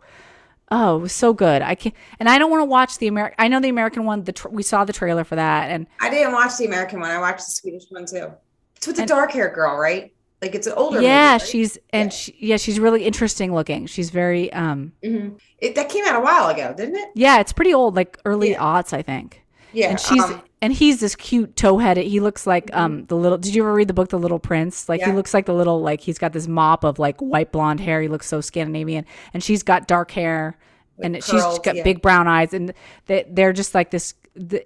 oh, it was so good. I can and I don't want to watch the American I know the American one the tr- we saw the trailer for that and I didn't watch the American one. I watched the Swedish one too. It's with the dark hair girl, right? Like it's an older. yeah, movie, right? she's and Yeah. she, yeah, she's really interesting looking. She's very um Mhm. It, that came out a while ago, didn't it? yeah, it's pretty old, like early Yeah. aughts, I think. Yeah. and she's um, and he's this cute toe-headed he looks like um the little did you ever read the book the little prince like he Mm-hmm. Looks like the little like he's got this mop of like white blonde hair he looks so scandinavian and she's got dark hair and With she's curls, got yeah. big brown eyes and they, they're just like this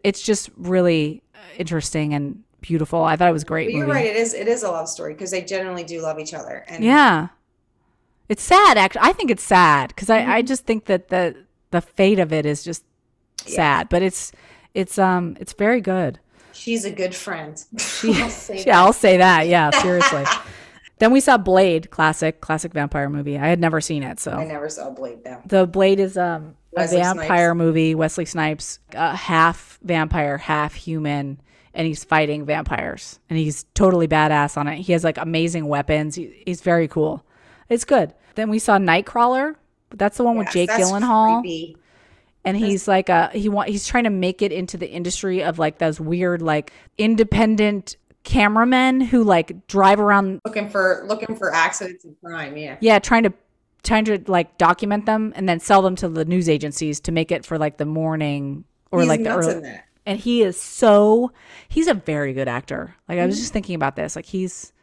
it's just really interesting and beautiful i thought it was great but you're movie right. It is. It is a love story because they generally do love each other. And yeah it's sad actually i think it's sad because I, Mm-hmm. I just think that the the fate of it is just sad but it's it's um it's very good she's a good friend. She- [LAUGHS] I'll yeah, that. I'll say that. Yeah, seriously. [LAUGHS] then we saw Blade, classic, classic vampire movie. I had never seen it, so I never saw Blade though. the Blade is um a vampire Snipes. movie. Wesley Snipes, uh, half vampire, half human, and he's fighting vampires, and he's totally badass on it. He has like amazing weapons. He, he's very cool. It's good. Then we saw Nightcrawler. That's the one with Jake that's Gyllenhaal creepy. and he's like a he want he's trying to make it into the industry of like those weird like independent cameramen who like drive around Looking for looking for accidents and crime. Yeah. yeah trying to trying to like document them and then sell them to the news agencies to make it for like the morning or He's like the early. And he is so he's a very good actor like i was just thinking about this like he's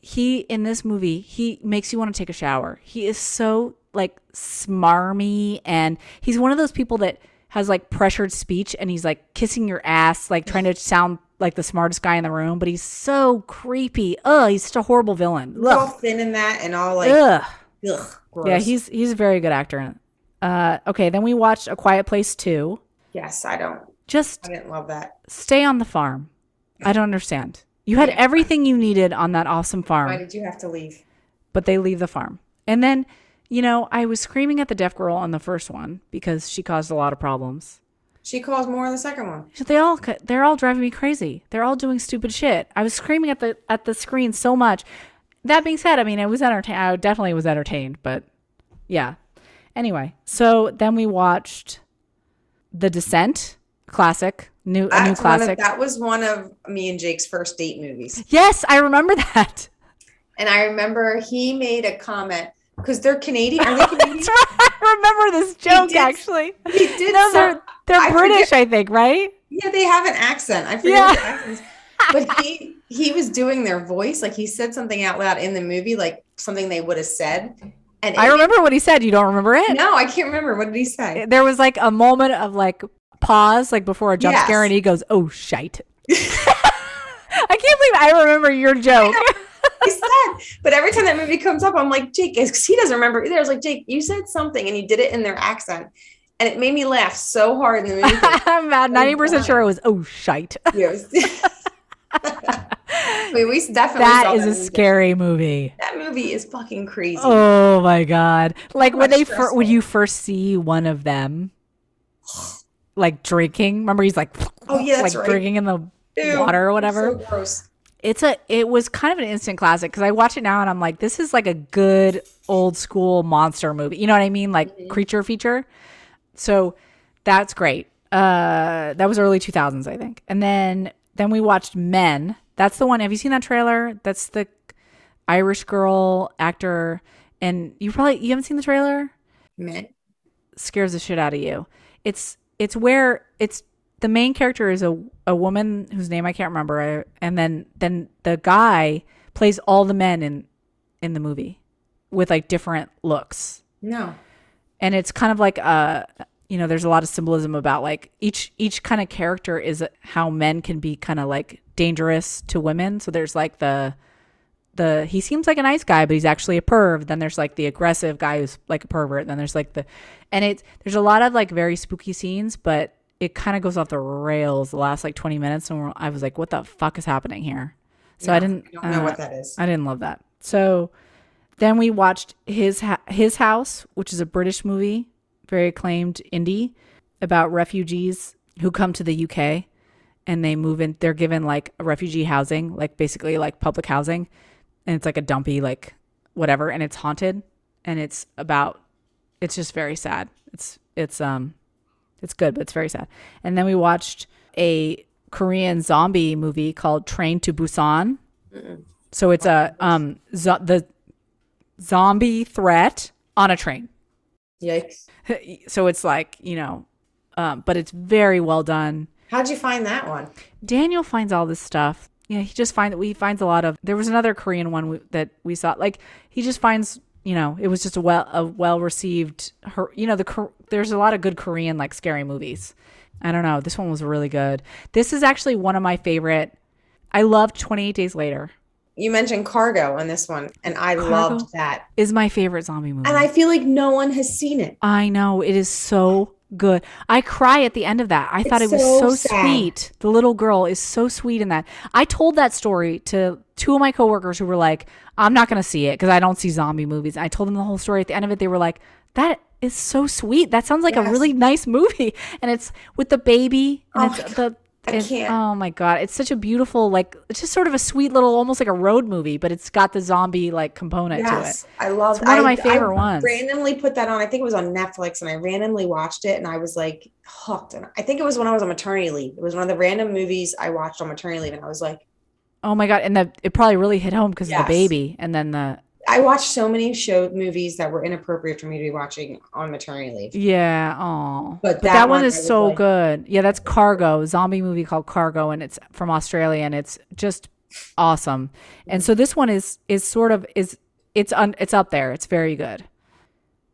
he in this movie he makes you want to take a shower he is so like smarmy and he's one of those people that has like pressured speech and he's like kissing your ass like trying to sound like the smartest guy in the room but he's so creepy oh he's such a horrible villain He's all thin in that and all like Ugh. ugh, gross. yeah he's he's a very good actor uh okay then we watched a quiet place 2 yes. I don't. Just I didn't love that. stay on the farm. I don't understand. You had everything you needed on that awesome farm. Why did you have to leave? but they leave the farm. And then, you know, I was screaming at the deaf girl on the first one because she caused a lot of problems. She caused more in the second one. They all they're all driving me crazy. They're all doing stupid shit. I was screaming at the at the screen so much. That being said, I mean, it was entertained. I definitely was entertained, but yeah. Anyway, so then we watched The Descent, classic, new a new one of- classic. that was one of me and Jake's first date movies. Yes, I remember that. And I remember he made a comment because they're Canadian. Are they [LAUGHS] Canadian? That's right. I remember this joke did- actually. He did No, some- they're they're I British, forget- I think, right? Yeah, they have an accent. I forget Yeah. what their accent is. But he he was doing their voice, like he said something out loud in the movie, like something they would have said. And I it- remember what he said. You don't remember it? No, I can't remember. What did he say? There was like a moment of like pause, like before a jump Yes. scare, and he goes, "Oh shite." [LAUGHS] I can't believe I remember your joke. he said, but every time that movie comes up, I'm like, Jake, because he doesn't remember either. I was like, Jake, you said something, and you did it in their accent, and it made me laugh so hard in the movie. [LAUGHS] I'm about ninety percent sure it was "Oh shite." Yeah, it was- we definitely That saw a movie. scary movie. That movie is fucking crazy. Oh my god! Like when they fir- when you first see one of them, like drinking. Remember, he's like, Oh, yeah, like right. drinking in the Ew, water or whatever. So gross. it's a it was kind of an instant classic because I watch it now and I'm like, this is like a good old school monster movie. You know what I mean? Like Mm-hmm. creature feature. So that's great. Uh, that was early 2000s, I think. And then then we watched Men. That's the one. Have you seen that trailer? That's the Irish girl actor. And you probably you haven't seen the trailer. Men Scares the shit out of you. It's it's where it's the main character is a a woman whose name I can't remember, and then then the guy plays all the men in in the movie with like different looks, No. and it's kind of like uh you know there's a lot of symbolism about like each each kind of character is how men can be kind of like dangerous to women. So there's like the the he seems like a nice guy, but he's actually a perv. Then there's like the aggressive guy who's like a pervert. Then there's like the and it there's a lot of like very spooky scenes, but it kind of goes off the rails the last like 20 minutes and I was like what the fuck is happening here? So I didn't I know uh, what that is. I didn't love that. So then we watched his ha- his house, which is a British movie, very acclaimed indie about refugees who come to the UK and they move in. They're given like refugee housing, like basically like public housing, and it's like a dumpy like whatever, and it's haunted, and it's about. It's just very sad. It's it's um, it's good, but it's very sad. And then we watched a Korean zombie movie called Train to Busan. So it's a um zo- the zombie threat on a train. Yikes. [LAUGHS] So it's like you know, um, but it's very well done. How'd you find that one? Daniel finds all this stuff. Yeah, he just finds we finds a lot of. There was another Korean one we, that we saw. Like he just finds, you know, it was just a well a well received. Her, you know, the there's a lot of good Korean like scary movies. I don't know. This one was really good. This is actually one of my favorite. I loved 28 Days Later. You mentioned Cargo on this one, and I Cargo? loved that. Is my favorite zombie movie. And I feel like no one has seen it. I know it is so good. I cry at the end of that. I thought it It's was so sweet. The little girl is so sweet in that. I told that story to two of my coworkers who were like, "I'm not going to see it because I don't see zombie movies." I told them the whole story. At the end of it, they were like, "That is so sweet. That sounds like a really nice movie." [LAUGHS] And it's with the baby and Oh it's the I it's- can't. Oh my god, it's such a beautiful like it's just sort of a sweet little almost like a road movie, but it's got the zombie like component to it. Yes, I love. It's one of my favorite I ones. Randomly put that on. I think it was on Netflix, and I randomly watched it, and I was like hooked. And I think it was when I was on maternity leave. It was one of the random movies I watched on maternity leave, and I was like, Oh my god, and the it probably really hit home because of the baby, and then the I watched so many show movies that were inappropriate for me to be watching on maternity leave. Yeah, oh. But that, that one one is so like- good. Yeah, that's Cargo, zombie movie called Cargo, and it's from Australia, and it's just awesome. And so this one is is sort of is it's un, it's up there. It's very good.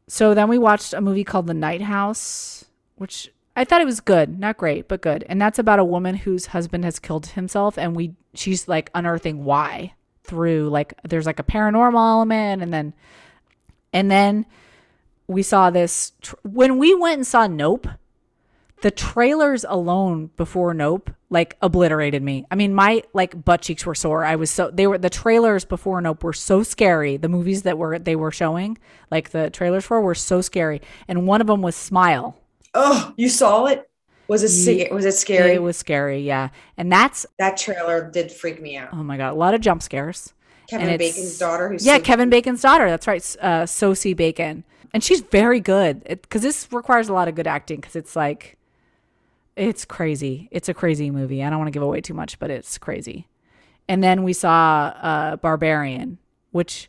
So then we watched a movie called The Night House, which I thought it was good, not great, but good. And that's about a woman whose husband has killed himself, and we she's like unearthing why through like there's like a paranormal element, and then and then we saw this tr- when we went and saw Nope. The trailers alone before Nope like obliterated me. I mean, my like butt cheeks were sore. I was so they were the trailers before Nope were so scary. The movies that were they were showing, like the trailers for, were so scary. And one of them was Smile. Oh, you saw it? Was it was it scary? It was scary, yeah. And that's that trailer did freak me out. oh my god, a lot of jump scares. Kevin Bacon's daughter, who's yeah, Kevin Bacon's daughter. That's right, uh, Sosie Bacon, and she's very good because this requires a lot of good acting because it's like, it's crazy. It's a crazy movie. I don't want to give away too much, but it's crazy. And then we saw uh, Barbarian, which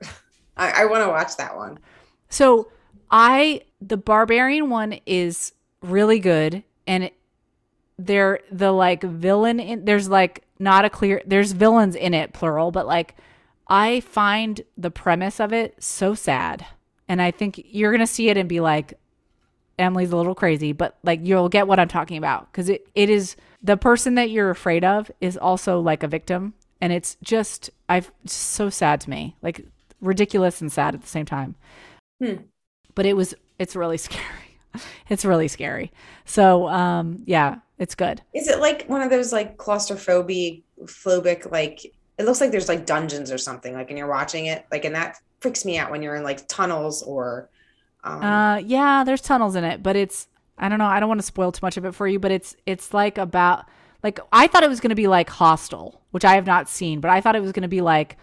[LAUGHS] I, I want to watch that one. so I the Barbarian one is really good, and it, they're the like villain in there's like not a clear there's villains in it plural, but like I find the premise of it so sad, and I think you're gonna see it and be like, Emily's a little crazy, but like you'll get what I'm talking about because it, it is the person that you're afraid of is also like a victim, and it's just I've it's so sad to me, like ridiculous and sad at the same time. Hmm. But it was it's really [LAUGHS] scary. [LAUGHS] it's really scary. So um yeah, it's good. Is it like one of those like claustrophobic, phobic, like it looks like there's like dungeons or something, like and you're watching it, like and that freaks me out when you're in like tunnels or um, Uh yeah, there's tunnels in it, but it's I don't know, I don't want to spoil too much of it for you, but it's it's like about like I thought it was going to be like Hostel, which I have not seen, but I thought it was going to be like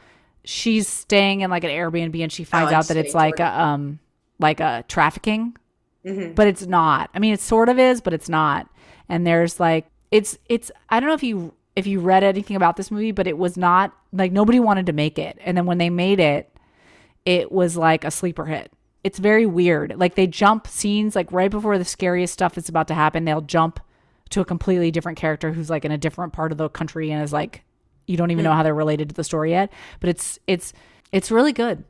she's staying in like an Airbnb and she finds I'm out that it's like a um like a trafficking mhm. but it's not. I mean, it sort of is, but it's not. And there's like it's it's I don't know if you if you read anything about this movie, but it was not like nobody wanted to make it. And then when they made it, it was like a sleeper hit. It's very weird. Like they jump scenes like right before the scariest stuff is about to happen, they'll jump to a completely different character who's like in a different part of the country and is like you don't even know how they're related to the story yet, but it's it's it's really good.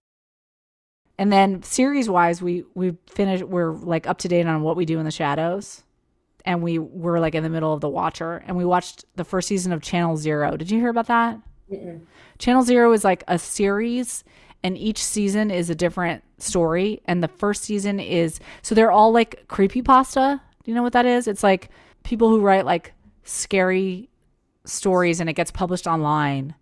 And then series wise, we we finished. We're like up to date on what we do in the shadows, and we were like in the middle of the Watcher, and we watched the first season of Channel Zero. Did you hear about that? Mm-mm. Channel Zero is like a series, and each season is a different story. And the first season is so they're all like creepy pasta. Do you know what that is? It's like people who write like scary stories and it gets published online.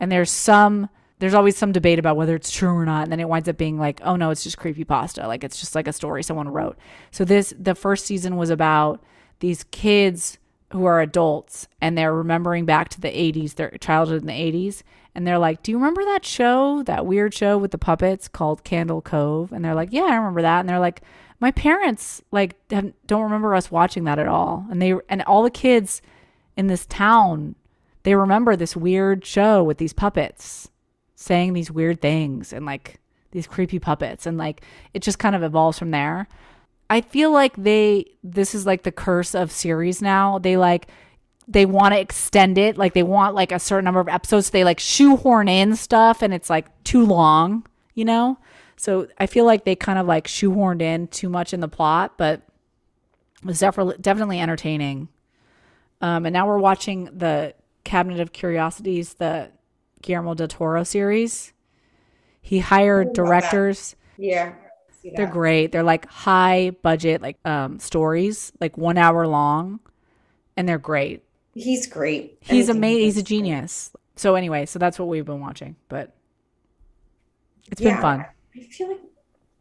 And there's some there's always some debate about whether it's true or not. And then it winds up being like, oh no, it's just creepy pasta. Like it's just like a story someone wrote. So this the first season was about these kids who are adults and they're remembering back to the 80s, their childhood in the 80s. And they're like, Do you remember that show, that weird show with the puppets called Candle Cove? And they're like, Yeah, I remember that. And they're like, My parents like don't remember us watching that at all. And they and all the kids in this town, they remember this weird show with these puppets saying these weird things and like these creepy puppets. And like it just kind of evolves from there. I feel like they this is like the curse of series now. They like they want to extend it, like they want like a certain number of episodes. They like shoehorn in stuff and it's like too long, you know? So I feel like they kind of like shoehorned in too much in the plot, but it was definitely entertaining. Um, and now we're watching the Cabinet of Curiosities, the Guillermo del Toro series. He hired about that. directors. Yeah. They're great. They're like high budget, like um stories, like one hour long, and they're great. He's great. He's amazing. He's a genius. So anyway, so that's what we've been watching, but it's Yeah, been fun. I feel like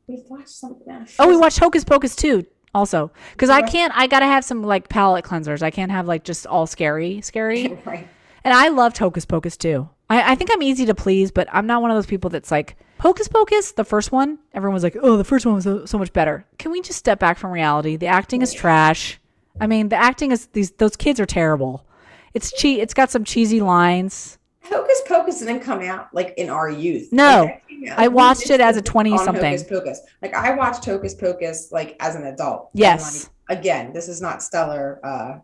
we've watched something. Oh, we watched Hocus Pocus too, also, because I can't. I gotta have some like palate cleansers. I can't have like just all scary, scary. [LAUGHS] right. And I loved Hocus Pocus too. I, I think I'm easy to please, but I'm not one of those people that's like Hocus Pocus, the first one. Everyone was like, "Oh, the first one was so, so much better." Can we just step back from reality? The acting is trash. I mean, the acting is these those kids are terrible. It's che- It's got some cheesy lines. Hocus Pocus didn't come out like in our youth. No. Like, I watched it as a twenty something. Hocus Pocus. Like I watched Hocus Pocus like as an adult. Yes. like, again, this is not stellar uh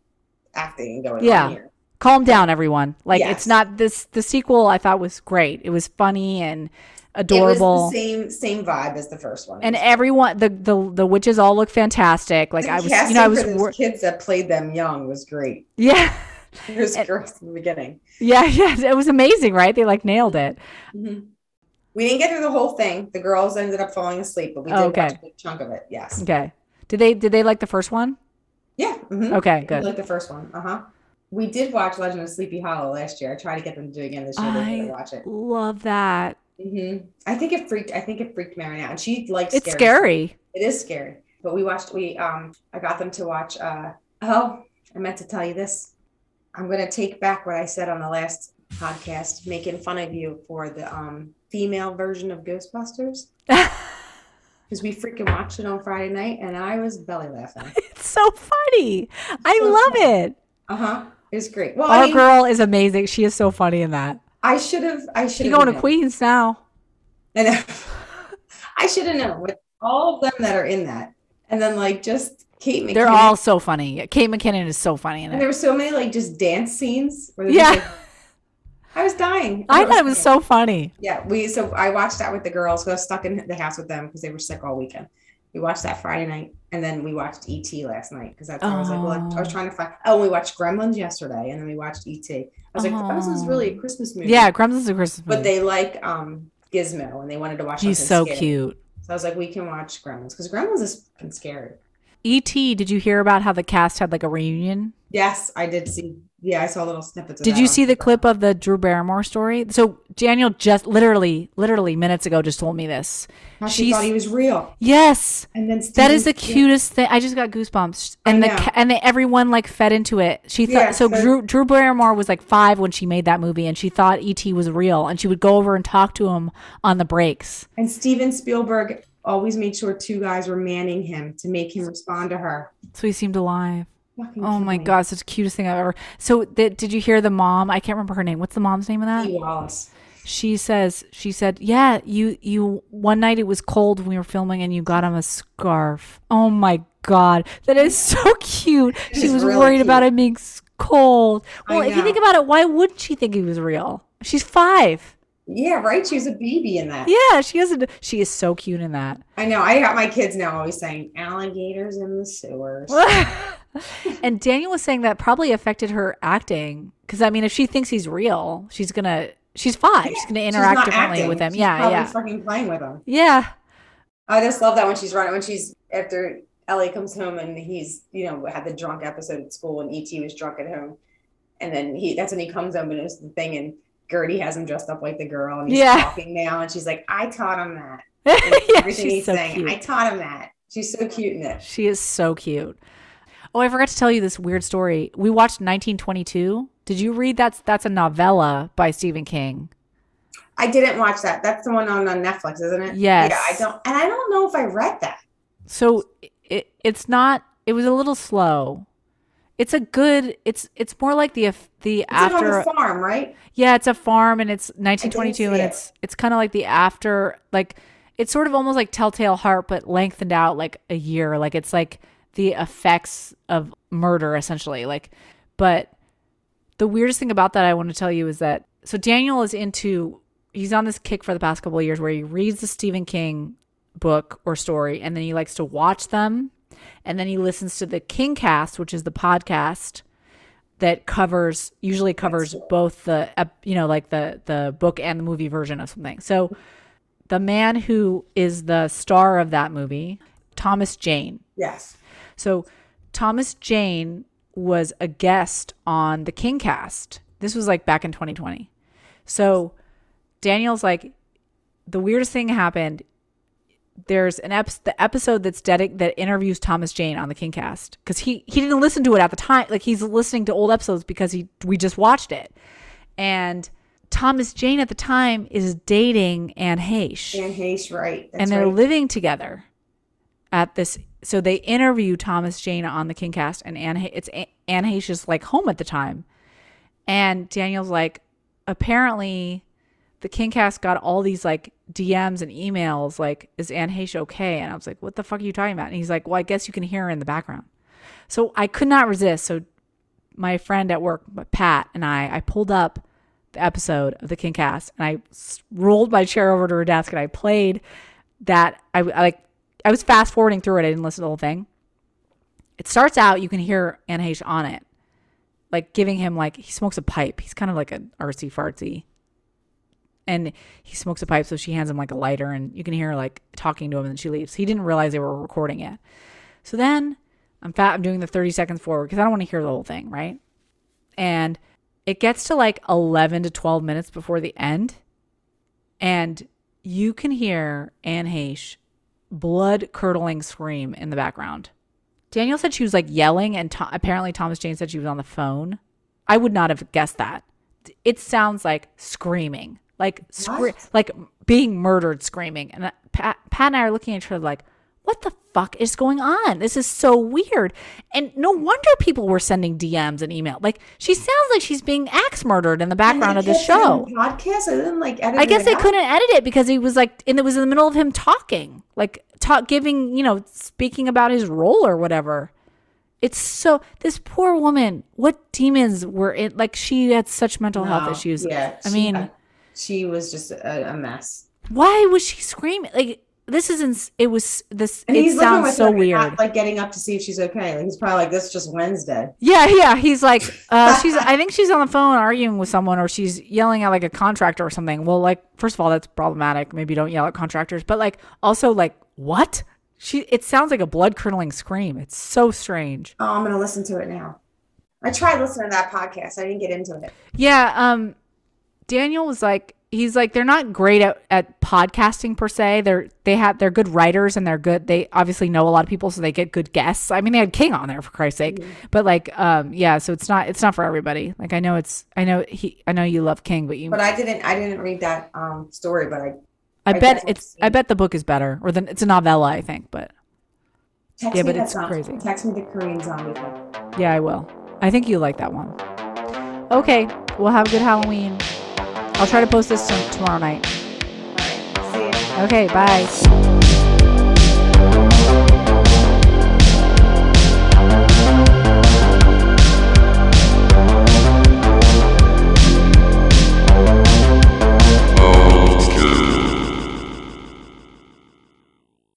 acting going Yeah. on here. Calm down, everyone. Like Yes. it's not this. The sequel I thought was great. It was funny and It adorable. was the same same vibe as the first one. and everyone, the the the witches all look fantastic. Like The I was, you know, I was, wor- kids that played them young was great. yeah, [LAUGHS] It was And- gross in the beginning. yeah, [LAUGHS] yeah. It was amazing, right? They like nailed it. Mhm. We didn't get through the whole thing. The girls ended up falling asleep, but we did Oh, okay. watch a big chunk of it. Yes. Okay. Did they did they like the first one? Yeah. mhm. Okay, good. Like the first one. Uh huh. We did watch Legend of Sleepy Hollow last year. I tried to get them to do it again this year. I watch it. love that. hmm I think it freaked. I think it freaked Mary out, and she likes. It's scary scary. It is scary. But we watched. We um. I got them to watch. Uh. Oh, I meant to tell you this. I'm gonna take back what I said on the last podcast, making fun of you for the um female version of Ghostbusters [LAUGHS] because we freaking watched it on Friday night, and I was belly laughing. it's so funny. I So love funny. it. Uh huh. It was great. Well, I Our mean, girl is amazing. She is so funny in that. I should have. I should have going to Queens now. I know. [LAUGHS] I should have known with all of them that are in that, and then like just Kate McKinnon. They're all so funny. Kate McKinnon is so funny in And there were so many like just dance scenes. Where Yeah. like- [LAUGHS] I was dying. I thought it was so funny. Yeah, we so I watched that with the girls. who I was stuck in the house with them because they were sick all weekend. We watched that Friday night, and then we watched ET last night because that's I was like, well, I was Oh. trying to find. Oh, we watched Gremlins yesterday, and then we watched ET. I was like, oh, this is really a Christmas movie. Yeah, Gremlins is a Christmas movie. but they like um Gizmo, and they wanted to watch. He's so scary. cute. So I was like, we can watch Gremlins because Gremlins is scary. E.T., did you hear about how the cast had like a reunion? Yes, I did see. Yeah, I saw little snippets. Of Did you see the clip of the Drew Barrymore story? So Daniel just literally, literally minutes ago just told me this. How she she's- thought he was real, Yes, and then that is the cutest thing. I just got goosebumps, and the and they, everyone like fed into it. She thought Yeah, so. so- Drew Drew Barrymore was like five when she made that movie, and she thought E.T. was real, and she would go over and talk to him on the breaks. And Steven Spielberg always made sure two guys were manning him to make him respond to her. So he seemed alive. Fucking Oh my god, such the cutest thing I've ever. So th- did you hear the mom? I can't remember her name. What's the mom's name of that? Wallace. she says she said yeah you you one night it was cold when we were filming and you got him a scarf oh my god that is [LAUGHS] so cute she was really worried about cute. it being cold well if you think about it why wouldn't she think he was real she's five Yeah, right. She was a baby in that. yeah she doesn't she is so cute in that I know. I got my kids now always saying alligators in the sewers. [LAUGHS] And Daniel was saying that probably affected her acting because I mean, if she thinks he's real, she's gonna. She's five. She's gonna interact not differently acting. with him. She's yeah, probably yeah, fucking playing with him. yeah. I just love that when she's running when she's after Ellie comes home and he's you know had the drunk episode at school and ET was drunk at home, and then he that's when he comes home and it's the thing and Gertie has him dressed up like the girl and he's Yeah. talking now and she's like I taught him that [LAUGHS] yeah, everything she's he's so saying I cute. taught him that she's so cute in it. She is so cute. Oh, I forgot to tell you this weird story. We watched 1922. Did you read that's that's a novella by Stephen King? I didn't watch that. That's the one on, on Netflix, isn't it? Yes. Yeah, I don't and I don't know if I read that. So it, it's not. It was a little slow. It's a good. It's it's more like the the It's after. farm, right? Yeah, it's a farm and it's 1922 see and it. it's it's kind of like the after like it's sort of almost like Telltale Heart but lengthened out like a year. Like it's like the effects of murder essentially. Like but the weirdest thing about that I want to tell you is that so Daniel is into he's on this kick for the past couple of years where he reads the Stephen King book or story and then he likes to watch them and then he listens to the Kingcast, which is the podcast that covers usually covers both the you know like the the book and the movie version of something. So the man who is the star of that movie, Thomas Jane. Yes. So Thomas Jane was a guest on the Kingcast. This was like back in 2020. So Daniel's like the weirdest thing happened. There's an ep- the episode that's dedic- that interviews Thomas Jane on the Kingcast because he he didn't listen to it at the time. Like he's listening to old episodes because he we just watched it, and Thomas Jane at the time is dating Anne Heche Anne Heche, right. That's and they're right. living together at this. So they interview Thomas Jane on the Kingcast, and Anne, H- it's A- Anne Heche's like home at the time, and Daniel's like, apparently, the Kingcast got all these like DMs and emails like, is Anne Heche okay? And I was like, what the fuck are you talking about? And he's like, well, I guess you can hear her in the background. So I could not resist. So my friend at work, Pat, and I, I pulled up the episode of the Kingcast and I rolled my chair over to her desk and I played that. I, I like, I was fast forwarding through it. I didn't listen to the whole thing. It starts out, you can hear Anne Heche on it, like giving him like he smokes a pipe. He's kind of like an artsy fartsy, and he smokes a pipe. So she hands him like a lighter, and you can hear her like talking to him, and then she leaves. He didn't realize they were recording it. So then I'm fat. I'm doing the 30 seconds forward because I don't want to hear the whole thing, right? And it gets to like 11 to 12 minutes before the end, and you can hear Anne Heche blood curdling scream in the background. Daniel said she was like yelling, and to- apparently Thomas Jane said she was on the phone. I would not have guessed that. It sounds like screaming, like scre- like being murdered, screaming. And uh, Pat, Pat and I are looking at each other like, "What the fuck is going on? This is so weird." And no wonder people were sending DMs and email. Like she sounds like she's being axe murdered in the background of the kept it in show. Podcast. I didn't like edit I guess they couldn't edit it because he was like, and it was in the middle of him talking, like talk, giving, you know, speaking about his role or whatever. It's so this poor woman. What demons were in? Like she had such mental health issues. Yeah. I mean, had- she was just a, a mess. why was she screaming? Like this isn't. It was this. And it sounds so weird. not, like getting up to see if she's okay. Like he's probably like, "This is just Wednesday." Yeah, yeah. He's like, [LAUGHS] uh, she's. I think she's on the phone arguing with someone, or she's yelling at like a contractor or something. Well, like, first of all, that's problematic. Maybe don't yell at contractors. But like, also, like, what? She. It sounds like a blood curdling scream. It's so strange. Oh, I'm gonna listen to it now. I tried listening to that podcast. I didn't get into it. Yeah. Um, Daniel was like, he's like, they're not great at, at podcasting per se. They're they have they're good writers and they're good. They obviously know a lot of people, so they get good guests. I mean, they had King on there for Christ's sake. But like, um, yeah. So it's not it's not for everybody. Like, I know it's I know he I know you love King, but you But I didn't. I didn't read that um story. But I I, I bet it's. I bet the book is better, or then it's a novella, I think. But text Yeah, but it's zombie- crazy. Text me the Korean zombie thing. yeah, I will. I think you like that one. Okay, well, have a good Halloween. I'll try to post this tomorrow night. All right. See ya. Okay, bye.